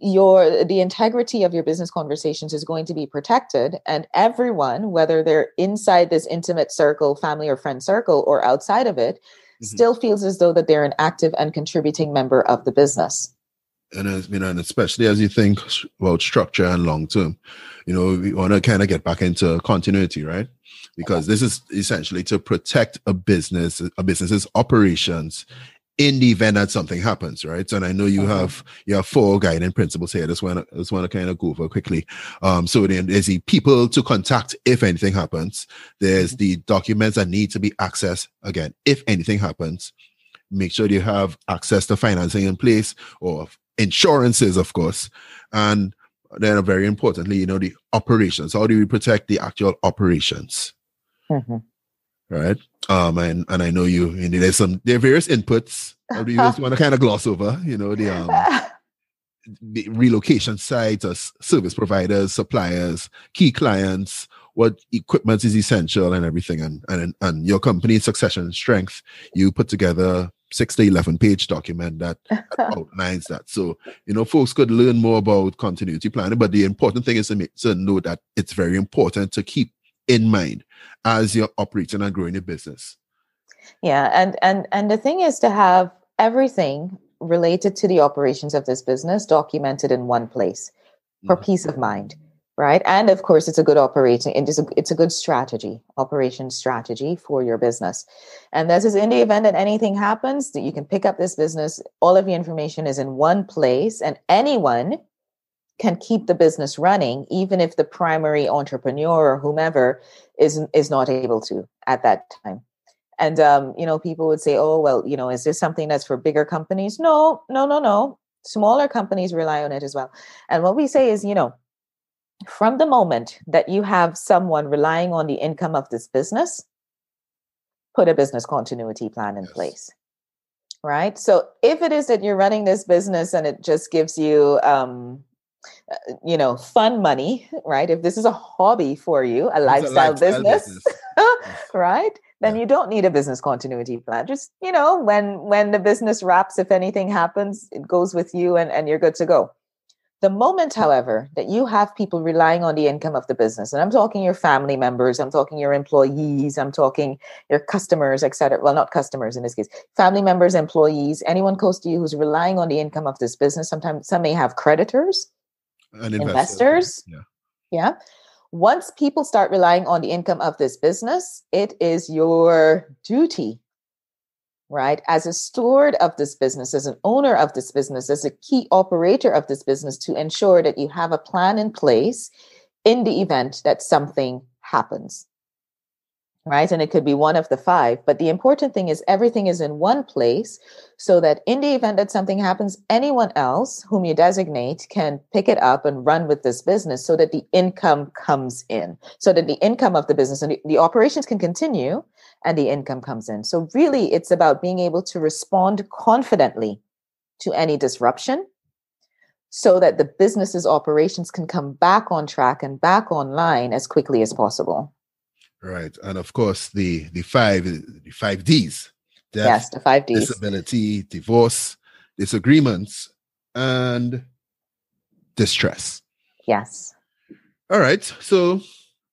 Speaker 3: your the integrity of your business conversations is going to be protected and everyone whether they're inside this intimate circle family or friend circle or outside of it mm-hmm. still feels as though that they're an active and contributing member of the business
Speaker 2: and as you know, and especially as you think about structure and long term, you know, we want to kind of get back into continuity, right? Because this is essentially to protect a business, a business's operations in the event that something happens, right? And I know you uh-huh. have you have four guiding principles here. I just want to just want to kind of go over quickly. Um, so then there's the people to contact if anything happens. There's mm-hmm. the documents that need to be accessed again if anything happens. Make sure you have access to financing in place or insurances, of course, and then very importantly, you know, the operations. How do we protect the actual operations? Mm-hmm. Right. Um, and, and I know you, know, there's some, there are various inputs. you just want to kind of gloss over, you know, the, um, the relocation sites, service providers, suppliers, key clients, what equipment is essential and everything. And, and, and your company succession strength, you put together six to 11 page document that, that outlines that. So, you know, folks could learn more about continuity planning, but the important thing is to, make, to know that it's very important to keep in mind as you're operating and growing a business.
Speaker 3: Yeah. And, and, and the thing is to have everything related to the operations of this business documented in one place for mm-hmm. peace of mind right? And of course, it's a good operating, it's a, it's a good strategy, operation strategy for your business. And this is in the event that anything happens, that you can pick up this business. All of the information is in one place, and anyone can keep the business running, even if the primary entrepreneur or whomever is is not able to at that time. And um, you know, people would say, "Oh, well, you know, is this something that's for bigger companies?" No, no, no, no. Smaller companies rely on it as well. And what we say is, you know, from the moment that you have someone relying on the income of this business, put a business continuity plan in yes. place. Right. So if it is that you're running this business and it just gives you, um, Uh, you know, fun money, right? If this is a hobby for you, a, lifestyle, a lifestyle, business, business. right? Then yeah. you don't need a business continuity plan. Just, you know, when when the business wraps, if anything happens, it goes with you and, and you're good to go. The moment, however, that you have people relying on the income of the business, and I'm talking your family members, I'm talking your employees, I'm talking your customers, etc. Well, not customers in this case, family members, employees, anyone close to you who's relying on the income of this business. Sometimes some may have creditors, and investors. Yeah. yeah. Once people start relying on the income of this business, it is your duty right? As a steward of this business, as an owner of this business, as a key operator of this business, to ensure that you have a plan in place in the event that something happens. Right? And it could be one of the five. But the important thing is everything is in one place so that in the event that something happens, anyone else whom you designate can pick it up and run with this business so that the income comes in, so that the income of the business and the, the operations can continue and the income comes in. So, really, it's about being able to respond confidently to any disruption so that the business's operations can come back on track and back online as quickly as possible.
Speaker 2: Right. And of course, the the five the five Ds.
Speaker 3: Death, yes, the five Ds.
Speaker 2: Disability, divorce, disagreements, and distress.
Speaker 3: Yes.
Speaker 2: All right. So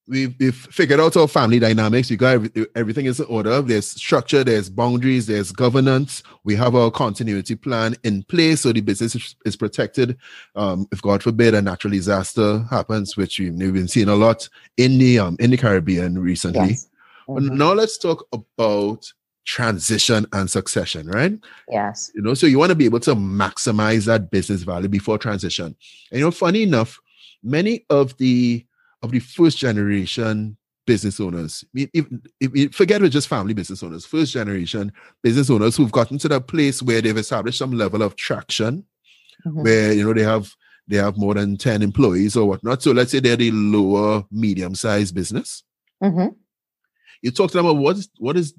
Speaker 2: we've, we've figured out our family dynamics. We got every, everything is in order. There's structure, there's boundaries, there's governance. We have our continuity plan in place so the business is, is protected. Um, if God forbid a natural disaster happens, which we've, we've been seeing a lot in the um, in the Caribbean recently. Yes. Mm-hmm. But now let's talk about transition and succession, right?
Speaker 3: Yes.
Speaker 2: You know, so you want to be able to maximize that business value before transition. And you know, funny enough, many of the of the first generation business owners. If, if, forget with just family business owners, first generation business owners who've gotten to that place where they've established some level of traction, mm-hmm. where you know they have they have more than 10 employees or whatnot. So let's say they're the lower medium-sized business. Mm-hmm. You talk to them about what is what is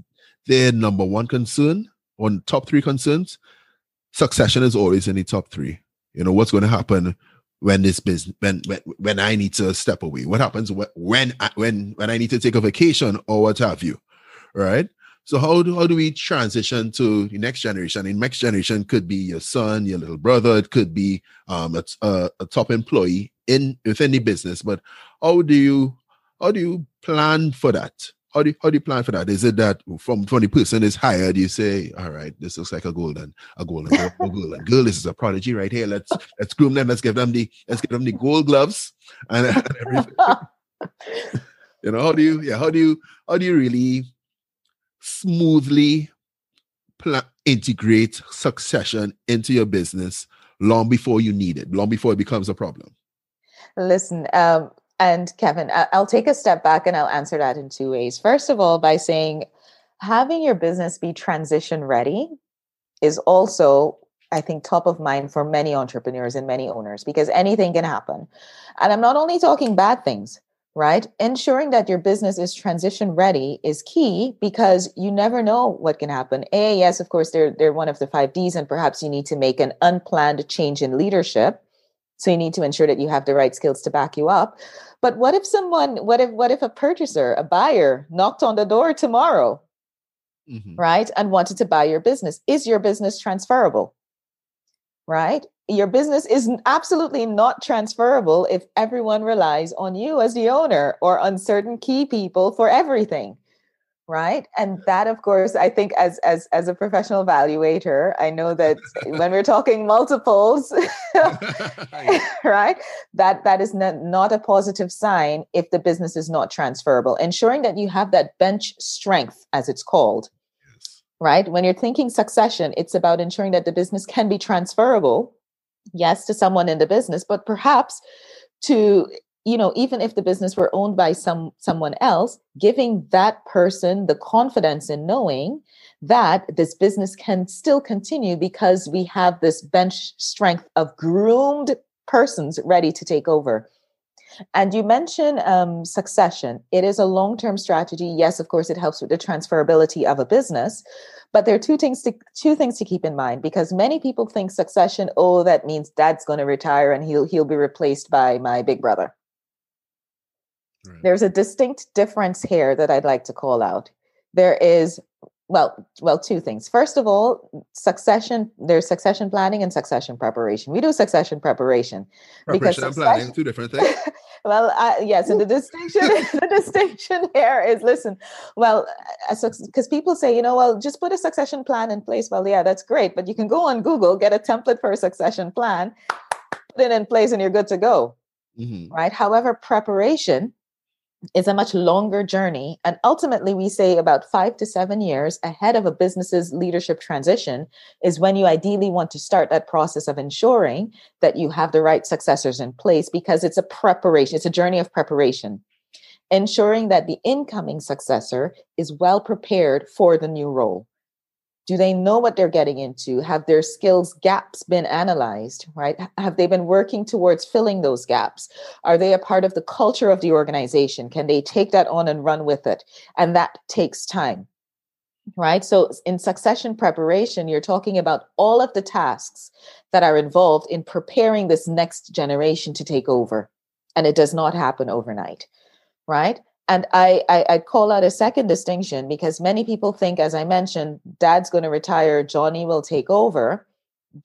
Speaker 2: their number one concern on top three concerns. Succession is always in the top three. You know, what's going to happen when this business when, when when I need to step away? What happens when I, when when I need to take a vacation or what have you? Right. So how do how do we transition to the next generation? In next generation could be your son, your little brother. It could be um, a, a, a top employee in within the business. But how do you how do you plan for that? How do you, how do you plan for that? Is it that from the person is hired, you say, all right, this looks like a golden a golden girl, a golden girl. This is a prodigy right here. Let's let's groom them. Let's give them the let's give them the gold gloves and, and everything. you know how do you yeah how do you how do you really smoothly plan, integrate succession into your business long before you need it, long before it becomes a problem?
Speaker 3: Listen, um, and Kevin, I'll take a step back and I'll answer that in two ways. First of all, by saying having your business be transition ready is also, I think, top of mind for many entrepreneurs and many owners because anything can happen. And I'm not only talking bad things, right? Ensuring that your business is transition ready is key because you never know what can happen. A, yes, of course, they're, they're one of the five Ds, and perhaps you need to make an unplanned change in leadership. So you need to ensure that you have the right skills to back you up. But what if someone, what if, what if a purchaser, a buyer knocked on the door tomorrow, mm-hmm. right? And wanted to buy your business? Is your business transferable? Right? Your business is absolutely not transferable if everyone relies on you as the owner or on certain key people for everything right? And that of course i think as as as a professional evaluator i know that when we're talking multiples right that that is not, not a positive sign if the business is not transferable. Ensuring that you have that bench strength as it's called yes. right? When you're thinking succession it's about ensuring that the business can be transferable yes to someone in the business but perhaps to you know even if the business were owned by some someone else giving that person the confidence in knowing that this business can still continue because we have this bench strength of groomed persons ready to take over. And you mentioned um, succession. It is a long-term strategy. Yes of course it helps with the transferability of a business but there are two things to two things to keep in mind because many people think succession oh that means dad's going to retire and he'll he'll be replaced by my big brother Right. There's a distinct difference here that I'd like to call out. There is well, well, two things. First of all, succession. There's succession planning and succession preparation. We do succession preparation
Speaker 2: because succession, planning two different things.
Speaker 3: well, uh, yes, and the distinction, the distinction here is listen. Well, because uh, people say, you know, well, just put a succession plan in place. Well, yeah, that's great, but you can go on Google, get a template for a succession plan, put it in place, and you're good to go. Mm-hmm. Right. However, preparation is a much longer journey. And ultimately, we say about five to seven years ahead of a business's leadership transition is when you ideally want to start that process of ensuring that you have the right successors in place because it's a preparation, it's a journey of preparation. ensuring that the incoming successor is well prepared for the new role. Do they know what they're getting into? Have their skills gaps been analyzed, right? Have they been working towards filling those gaps? Are they a part of the culture of the organization? Can they take that on and run with it? And that takes time, right? So, in succession preparation, you're talking about all of the tasks that are involved in preparing this next generation to take over. And it does not happen overnight, right? And I, I, I call out a second distinction because many people think, as I mentioned, dad's going to retire, Johnny will take over.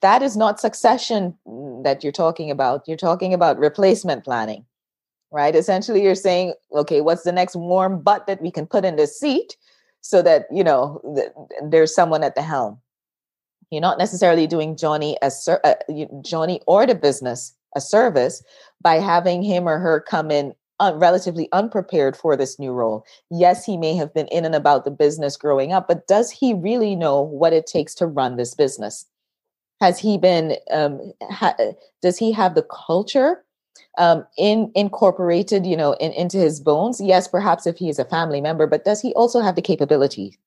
Speaker 3: That is not succession mm, that you're talking about. You're talking about replacement planning, right? Essentially, you're saying, okay, what's the next warm butt that we can put in the seat so that, you know, th- there's someone at the helm. You're not necessarily doing Johnny as uh, Johnny or the business a service by having him or her come in un- relatively unprepared for this new role. Yes, he may have been in and about the business growing up, but does he really know what it takes to run this business? Has he been? Um, ha- does he have the culture um, in incorporated, you know, in, into his bones? Yes, perhaps if he is a family member, but does he also have the capability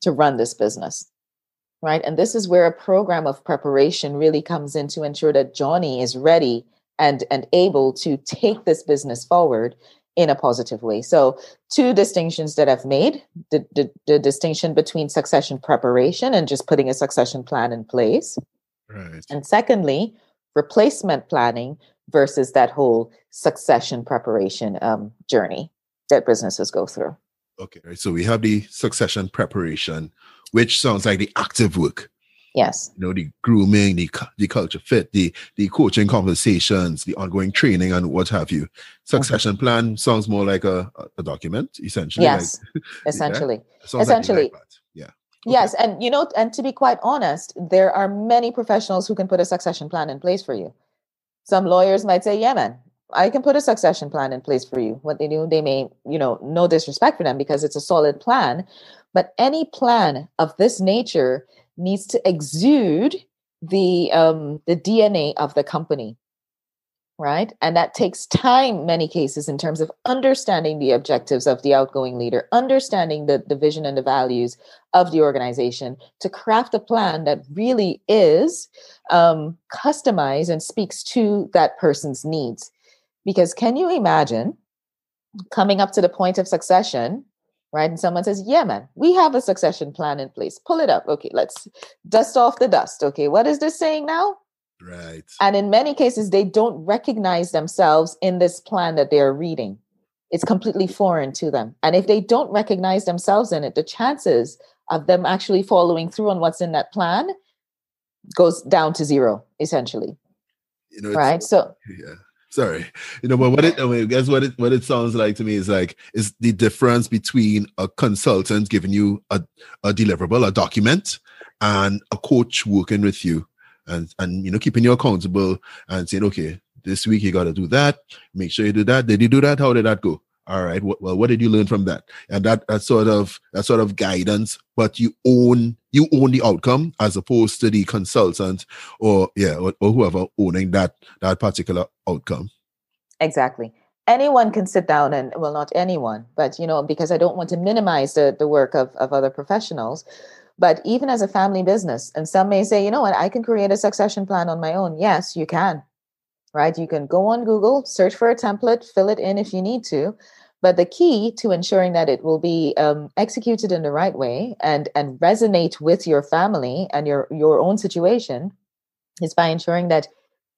Speaker 3: to run this business? Right, and this is where a program of preparation really comes in to ensure that Johnny is ready and and able to take this business forward in a positive way. So, two distinctions that I've made the, the, the, distinction between succession preparation and just putting a succession plan in place. Right. And secondly, replacement planning versus that whole succession preparation um, journey that businesses go through.
Speaker 2: Okay. So, we have the succession preparation, which sounds like the active work.
Speaker 3: Yes.
Speaker 2: You know, the grooming, the the culture fit, the the coaching conversations, the ongoing training and what have you. Succession mm-hmm. plan sounds more like a, a document, essentially.
Speaker 3: Yes. Like, essentially. Yeah? Essentially. Like
Speaker 2: yeah. Okay.
Speaker 3: Yes. And you know, and to be quite honest, there are many professionals who can put a succession plan in place for you. Some lawyers might say, yeah, man, I can put a succession plan in place for you. What they do, they may, you know, no disrespect for them because it's a solid plan. But any plan of this nature needs to exude the um, the DNA of the company, right? And that takes time, many cases, in terms of understanding the objectives of the outgoing leader, understanding the, the vision and the values of the organization to craft a plan that really is um, customized and speaks to that person's needs. Because can you imagine coming up to the point of succession right? And someone says, Yeah, man, we have a succession plan in place. Pull it up. Okay, let's dust off the dust. Okay, what is this saying now?
Speaker 2: Right.
Speaker 3: And in many cases, they don't recognize themselves in this plan that they're reading. It's completely foreign to them. And if they don't recognize themselves in it, the chances of them actually following through on what's in that plan goes down to zero, essentially. You know, right. So,
Speaker 2: yeah sorry. You know but what it I mean, guess what it what it sounds like to me is like is the difference between a consultant giving you a, a deliverable a document and a coach working with you and and you know keeping you accountable and saying okay this week you got to do that. Make sure you do that. Did you do that? How did that go all right well what did you learn from that? And that that sort of that sort of guidance but you own you own the outcome as opposed to the consultant or yeah or, or whoever owning that that particular outcome.
Speaker 3: Exactly. Anyone can sit down and well not anyone but you know because i don't want to minimize the, the work of, of other professionals but even as a family business and some may say you know what? I can create a succession plan on my own. Yes you can right? You can go on google search for a template fill it in if you need to but the key to ensuring that it will be um, executed in the right way and and resonate with your family and your your own situation is by ensuring that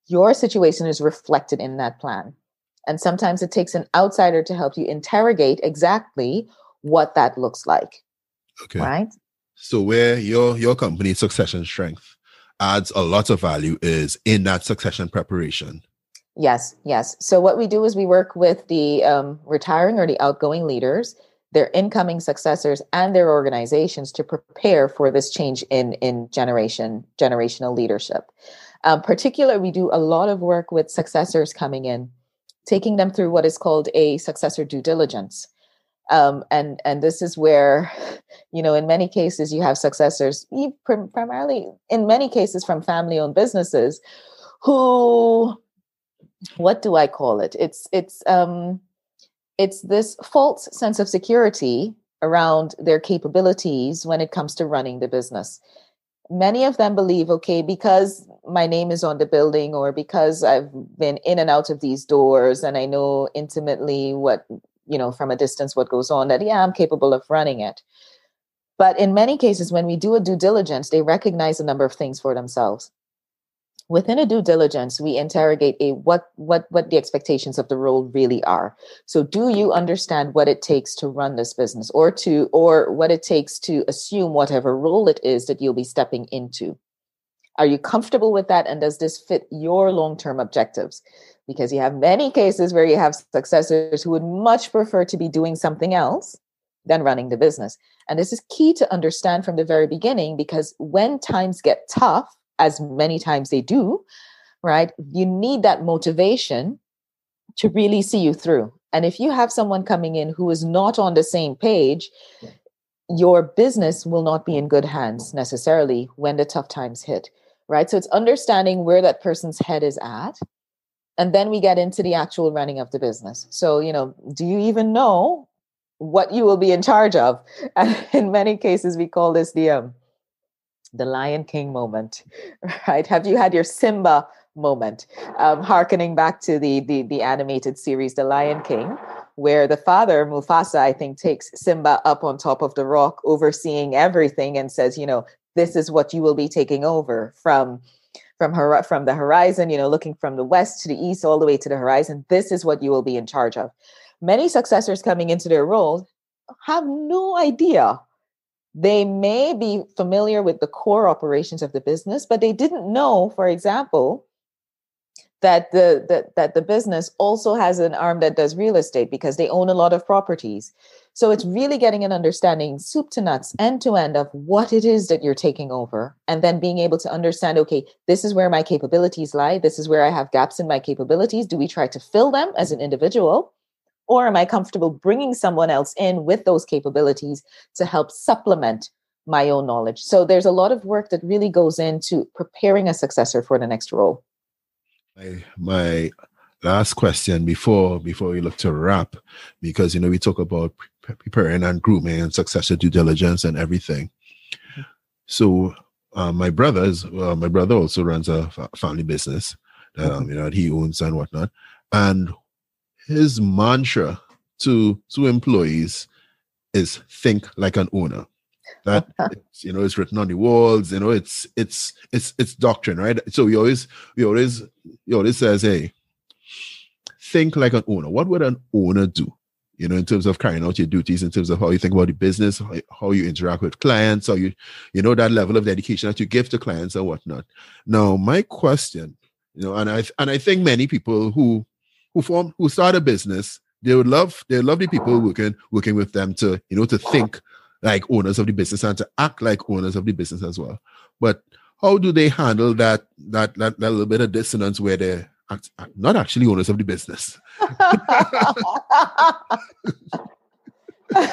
Speaker 3: your situation is reflected in that plan. And sometimes it takes an outsider to help you interrogate exactly what that looks like.
Speaker 2: Okay.
Speaker 3: Right.
Speaker 2: So where your your company succession strength adds a lot of value is in that succession preparation
Speaker 3: Yes, yes. So what we do is we work with the um, retiring or the outgoing leaders, their incoming successors, and their organizations to prepare for this change in in generation generational leadership. Um, particular, we do a lot of work with successors coming in, taking them through what is called a successor due diligence. Um, and and this is where, you know, in many cases you have successors, primarily in many cases from family-owned businesses, who what do I call it? It's it's um it's this false sense of security around their capabilities when it comes to running the business. Many of them believe, okay, because my name is on the building or because I've been in and out of these doors and I know intimately what, you know, from a distance what goes on, that yeah, I'm capable of running it. But in many cases, when we do a due diligence, they recognize a number of things for themselves within a due diligence we interrogate a what what what the expectations of the role really are. So do you understand what it takes to run this business or to or what it takes to assume whatever role it is that you'll be stepping into? Are you comfortable with that? And does this fit your long-term objectives? Because you have many cases where you have successors who would much prefer to be doing something else than running the business. And this is key to understand from the very beginning because when times get tough as many times they do, right? You need that motivation to really see you through. And if you have someone coming in who is not on the same page, your business will not be in good hands necessarily when the tough times hit, right? So it's understanding where that person's head is at. And then we get into the actual running of the business. So, you know, do you even know what you will be in charge of? And in many cases, we call this the um, the Lion King moment, right? Have you had your Simba moment? Um, harkening back to the, the the animated series, The Lion King, where the father Mufasa, I think, takes Simba up on top of the rock, overseeing everything, and says, you know, this is what you will be taking over from from her from the horizon. You know, looking from the west to the east, all the way to the horizon. This is what you will be in charge of. Many successors coming into their role have no idea they may be familiar with the core operations of the business, but they didn't know, for example, that the that, that the business also has an arm that does real estate because they own a lot of properties. So it's really getting an understanding, soup to nuts, end to end, of what it is that you're taking over, and then being able to understand, okay, this is where my capabilities lie. This is where I have gaps in my capabilities. Do we try to fill them as an individual? Or am I comfortable bringing someone else in with those capabilities to help supplement my own knowledge? So there's a lot of work that really goes into preparing a successor for the next role.
Speaker 2: My, my last question before before we look to wrap, because you know we talk about preparing and grooming and successor due diligence and everything. Mm-hmm. So uh, my brother's uh, my brother also runs a family business that um, mm-hmm. you know he owns and whatnot. And his mantra to to employees is think like an owner. That uh-huh. you know it's written on the walls you know it's it's it's it's doctrine right? So we always we always he always says hey think like an owner. What would an owner do? You know in terms of carrying out your duties in terms of how you think about the business how, how you interact with clients how you you know that level of dedication that you give to clients and whatnot. Now my question you know and i and i think many people who who form who start a business, they would love they love the people working working with them to you know to think like owners of the business and to act like owners of the business as well. But how do they handle that that that, that little bit of dissonance where they're act, not actually owners of the business? how,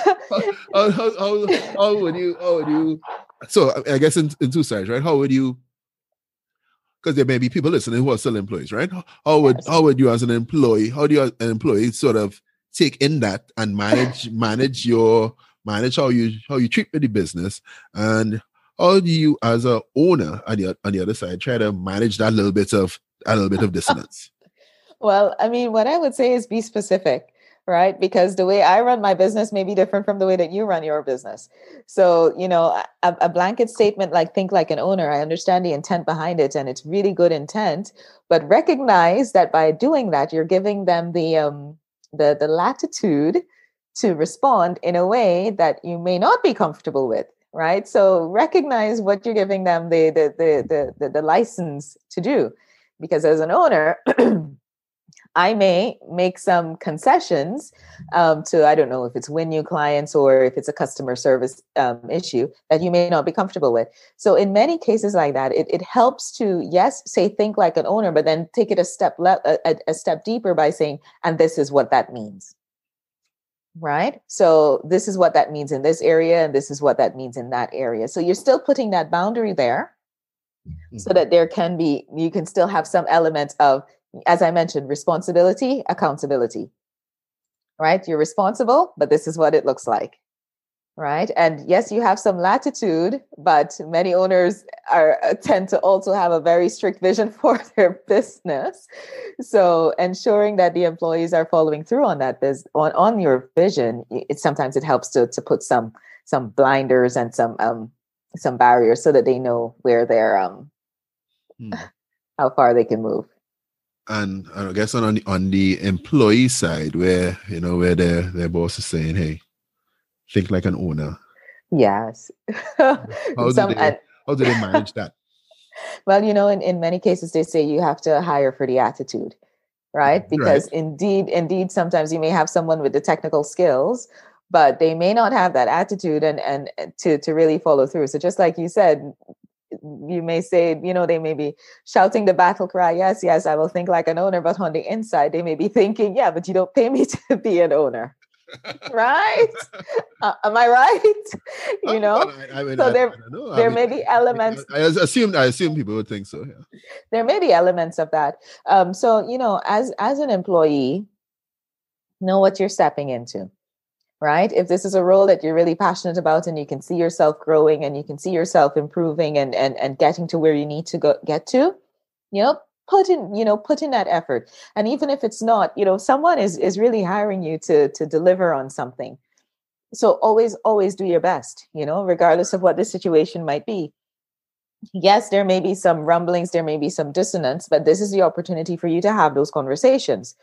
Speaker 2: how, how, how, would you how would you so I guess in, in two sides, right? How would you because there may be people listening who are still employees, right? How would yes. how would you as an employee, how do you as an employee sort of take in that and manage manage your manage how you how you treat the business and how do you as a owner on the on the other side try to manage that little bit of a little bit of dissonance?
Speaker 3: well, I mean, what I would say is be specific right? Because the way I run my business may be different from the way that you run your business. So, you know, a, a, blanket statement like think like an owner, I understand the intent behind it and it's really good intent, but recognize that by doing that, you're giving them the um the the latitude to respond in a way that you may not be comfortable with right so recognize what you're giving them the the the the, the, the license to do because as an owner I may make some concessions um, to, I don't know if it's win new clients or if it's a customer service um, issue that you may not be comfortable with. So, in many cases like that, it, it helps to, yes, say think like an owner, but then take it a step le- a, a step deeper by saying, and this is what that means. Right. So, this is what that means in this area, and this is what that means in that area. So, you're still putting that boundary there mm-hmm. so that there can be, you can still have some element of as I mentioned, responsibility, accountability. right? You're responsible, but this is what it looks like right and yes you have some latitude but many owners are uh, tend to also have a very strict vision for their business so ensuring that the employees are following through on that biz on, on your vision it sometimes it helps to to put some some blinders and some um some barriers so that they know where they're um hmm. how far they can move
Speaker 2: and I guess on the, on the employee side, where you know where their their boss is saying, "Hey, think like an owner.
Speaker 3: Yes.
Speaker 2: how, Some, do they, how do they manage that?
Speaker 3: well, you know, in, in many cases, they say you have to hire for the attitude, right? Mm, because right. indeed, indeed, sometimes you may have someone with the technical skills, but they may not have that attitude and and to to really follow through. So just like you said, you may say, you know, they may be shouting the battle cry, yes, yes, I will think like an owner, but on the inside, they may be thinking, yeah, but you don't pay me to be an owner right? Uh, am I right? you know, I, I mean, so there, there I mean, may be elements.
Speaker 2: I, assume, I assume people would think so. Yeah,
Speaker 3: there may be elements of that. Um, so you know, as as an employee, know what you're stepping into, right? If this is a role that you're really passionate about, and you can see yourself growing, and you can see yourself improving, and and and getting to where you need to go get to, you know, put in you know put in that effort. And even if it's not you know someone is is really hiring you to to deliver on something. So always always do your best you know regardless of what the situation might be. Yes there may be some rumblings there may be some dissonance but this is the opportunity for you to have those conversations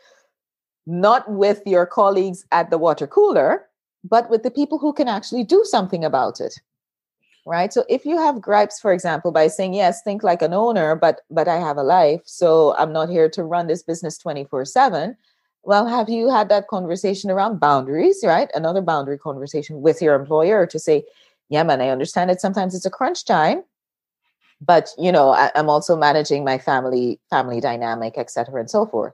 Speaker 3: not with your colleagues at the water cooler but with the people who can actually do something about it right? So if you have gripes for example by saying yes think like an owner but but i have a life so i'm not here to run this business 24 7 well have you had that conversation around boundaries right? Another boundary conversation with your employer to say yeah man i understand that sometimes it's a crunch time but you know I, i'm also managing my family family dynamic etc and so forth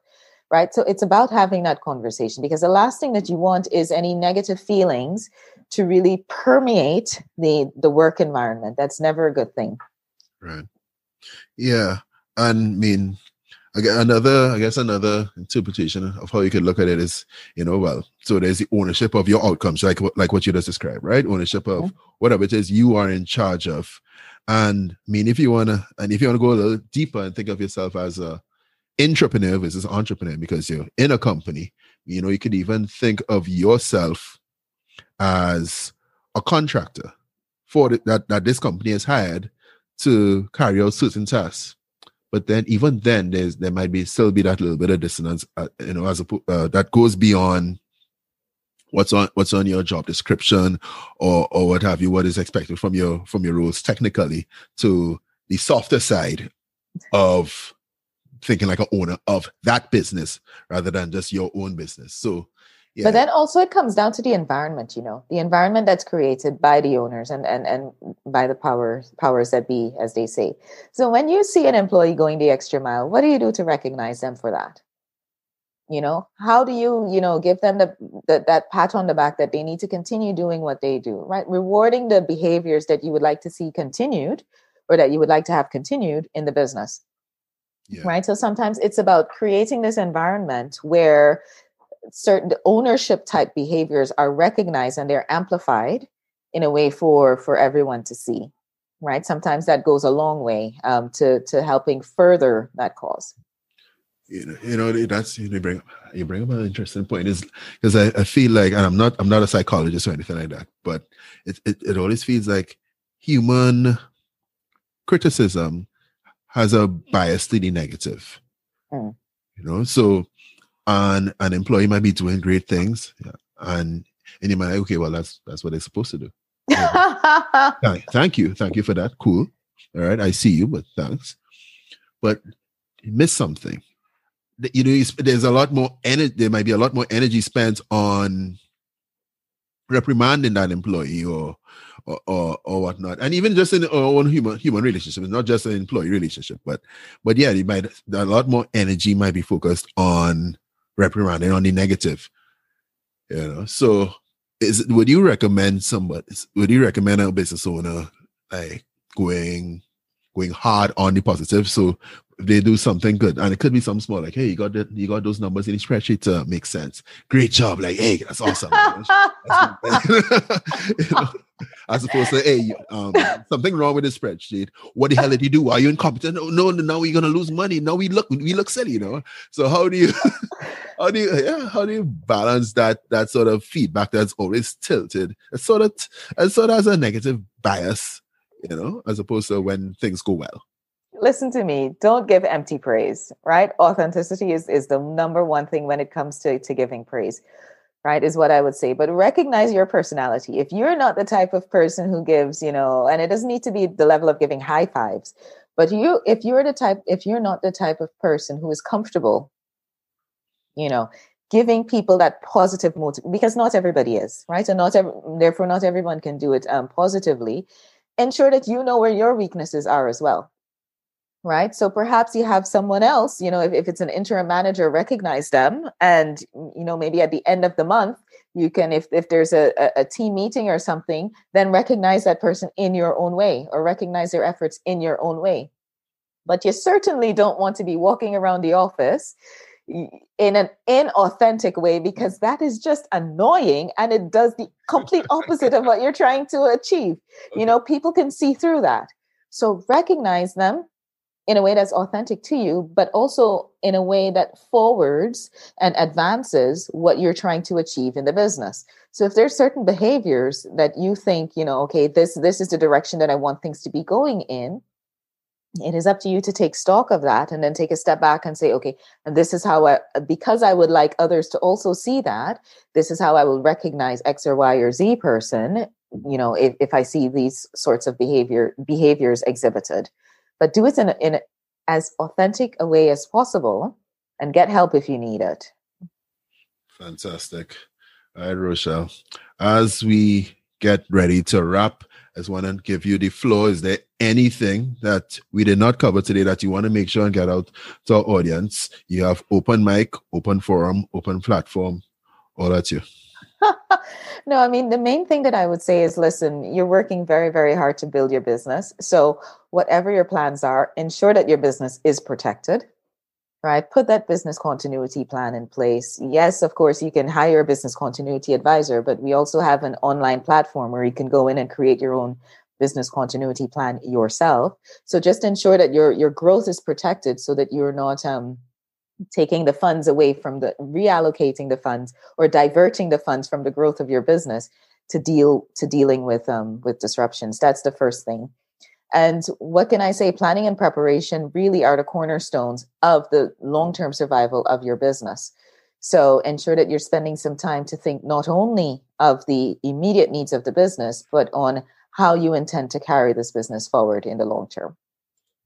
Speaker 3: right? So it's about having that conversation because the last thing that you want is any negative feelings to really permeate the the work environment. That's never a good thing.
Speaker 2: Right. Yeah and i mean another i guess another interpretation of how you could look at it is you know well so there's the ownership of your outcomes like like what you just described right? Ownership of mm-hmm. whatever it is you are in charge of. And i mean if you want to and if you want to go a little deeper and think of yourself as a intrapreneur versus entrepreneur because you're in a company you know you could even think of yourself as a contractor for the, that that this company has hired to carry out certain tasks. But then, even then, there's there might be still be that little bit of dissonance, uh, you know, as a uh, that goes beyond what's on what's on your job description or or what have you, what is expected from your from your roles technically to the softer side of thinking like an owner of that business rather than just your own business. So
Speaker 3: yeah. But then also it comes down to the environment, you know, the environment that's created by the owners and and and by the powers powers that be, as they say. So when you see an employee going the extra mile, what do you do to recognize them for that? You know, how do you, you know, give them the, the that pat on the back that they need to continue doing what they do, right? Rewarding the behaviors that you would like to see continued or that you would like to have continued in the business. Yeah. Right. So sometimes it's about creating this environment where certain ownership type behaviors are recognized and they're amplified in a way for for everyone to see right sometimes that goes a long way um, to to helping further that cause
Speaker 2: you know, you know that's you bring you bring up an interesting point is because I, I feel like and I'm not I'm not a psychologist or anything like that, but it it, it always feels like human criticism has a bias to the negative. Mm. You know, so and an employee might be doing great things, yeah, and and you might like, okay, well, that's that's what they're supposed to do. thank, thank you, thank you for that. Cool. All right, I see you, but thanks. But you missed something. You know, there's a lot more energy. There might be a lot more energy spent on reprimanding that employee or or, or, or whatnot. And even just in our own human human relationship, not just an employee relationship, but but yeah, you might a lot more energy might be focused on reprimanding on the negative. You know, so is would you recommend somebody? Would you recommend a business owner like going going hard on the positive? So they do something good, and it could be something small, like, hey, you got that, you got those numbers in the spreadsheet to make sense. Great job, like, hey, that's awesome. you know, as opposed to, hey, um, something wrong with the spreadsheet. What the hell did you do? Are you incompetent? No, no, now we're gonna lose money. Now we look, we look silly, you know. So how do you, how do you, yeah, how do you balance that that sort of feedback that's always tilted? It's sort of, it sort of has a negative bias, you know, as opposed to when things go well
Speaker 3: listen to me. Don't give empty praise right? Authenticity is is the number one thing when it comes to to giving praise right is what i would say. But recognize your personality. If you're not the type of person who gives you know and it doesn't need to be the level of giving high fives but you if you're the type if you're not the type of person who is comfortable you know giving people that positive motive because not everybody is right? And not every, therefore not everyone can do it um, positively ensure that you know where your weaknesses are as well right? So perhaps you have someone else you know if, if it's an interim manager recognize them and you know maybe at the end of the month you can if, if there's a, a team meeting or something then recognize that person in your own way or recognize their efforts in your own way. But you certainly don't want to be walking around the office in an inauthentic way because that is just annoying and it does the complete opposite of what you're trying to achieve. You know people can see through that. So recognize them in a way that's authentic to you, but also in a way that forwards and advances what you're trying to achieve in the business. So if there's certain behaviors that you think, you know, okay, this this is the direction that I want things to be going in, it is up to you to take stock of that and then take a step back and say, okay, and this is how I because I would like others to also see that, this is how I will recognize X or Y or Z person, you know, if, if I see these sorts of behavior behaviors exhibited but do it in, in as authentic a way as possible and get help if you need it.
Speaker 2: Fantastic. All right, Rochelle. As we get ready to wrap, I just want to give you the floor. Is there anything that we did not cover today that you want to make sure and get out to our audience? You have open mic, open forum, open platform, all that you.
Speaker 3: no, I mean, the main thing that I would say is listen, you're working very, very hard to build your business. So, whatever your plans are, ensure that your business is protected, right? Put that business continuity plan in place. Yes, of course, you can hire a business continuity advisor, but we also have an online platform where you can go in and create your own business continuity plan yourself. So just ensure that your your growth is protected so that you're not um taking the funds away from the reallocating the funds or diverting the funds from the growth of your business to deal to dealing with um with disruptions. That's the first thing. And what can i say? Planning and preparation really are the cornerstones of the long-term survival of your business. So ensure that you're spending some time to think not only of the immediate needs of the business but on how you intend to carry this business forward in the long term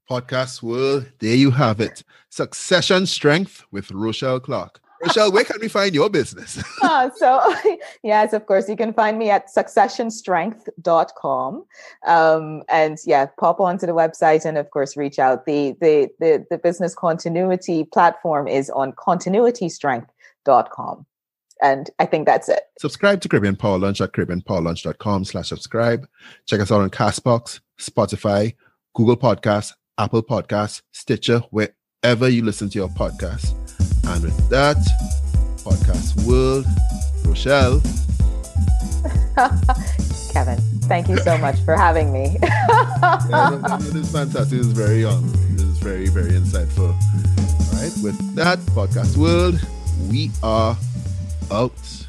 Speaker 2: podcast world. There you have it. Succession Strength with Rochelle Clarke. Rochelle, where can we find your business?
Speaker 3: uh, so, yes, of course, you can find me at successionstrength.com. Um, and yeah, pop onto the website and, of course, reach out. The, the, the, the business continuity platform is on continuitystrength.com. And I think that's it.
Speaker 2: Subscribe to Caribbean Power Lunch at caribbeanpowerlunch.com slash subscribe. Check us out on Castbox, Spotify, Google Podcasts, Apple Podcasts, Stitcher, wherever you listen to your podcast. And with that, podcast world, Rochelle.
Speaker 3: Kevin, thank you so much for having me. yeah,
Speaker 2: it is fantastic. It is very young. It is very, very insightful. All right. With that, podcast world, we are out.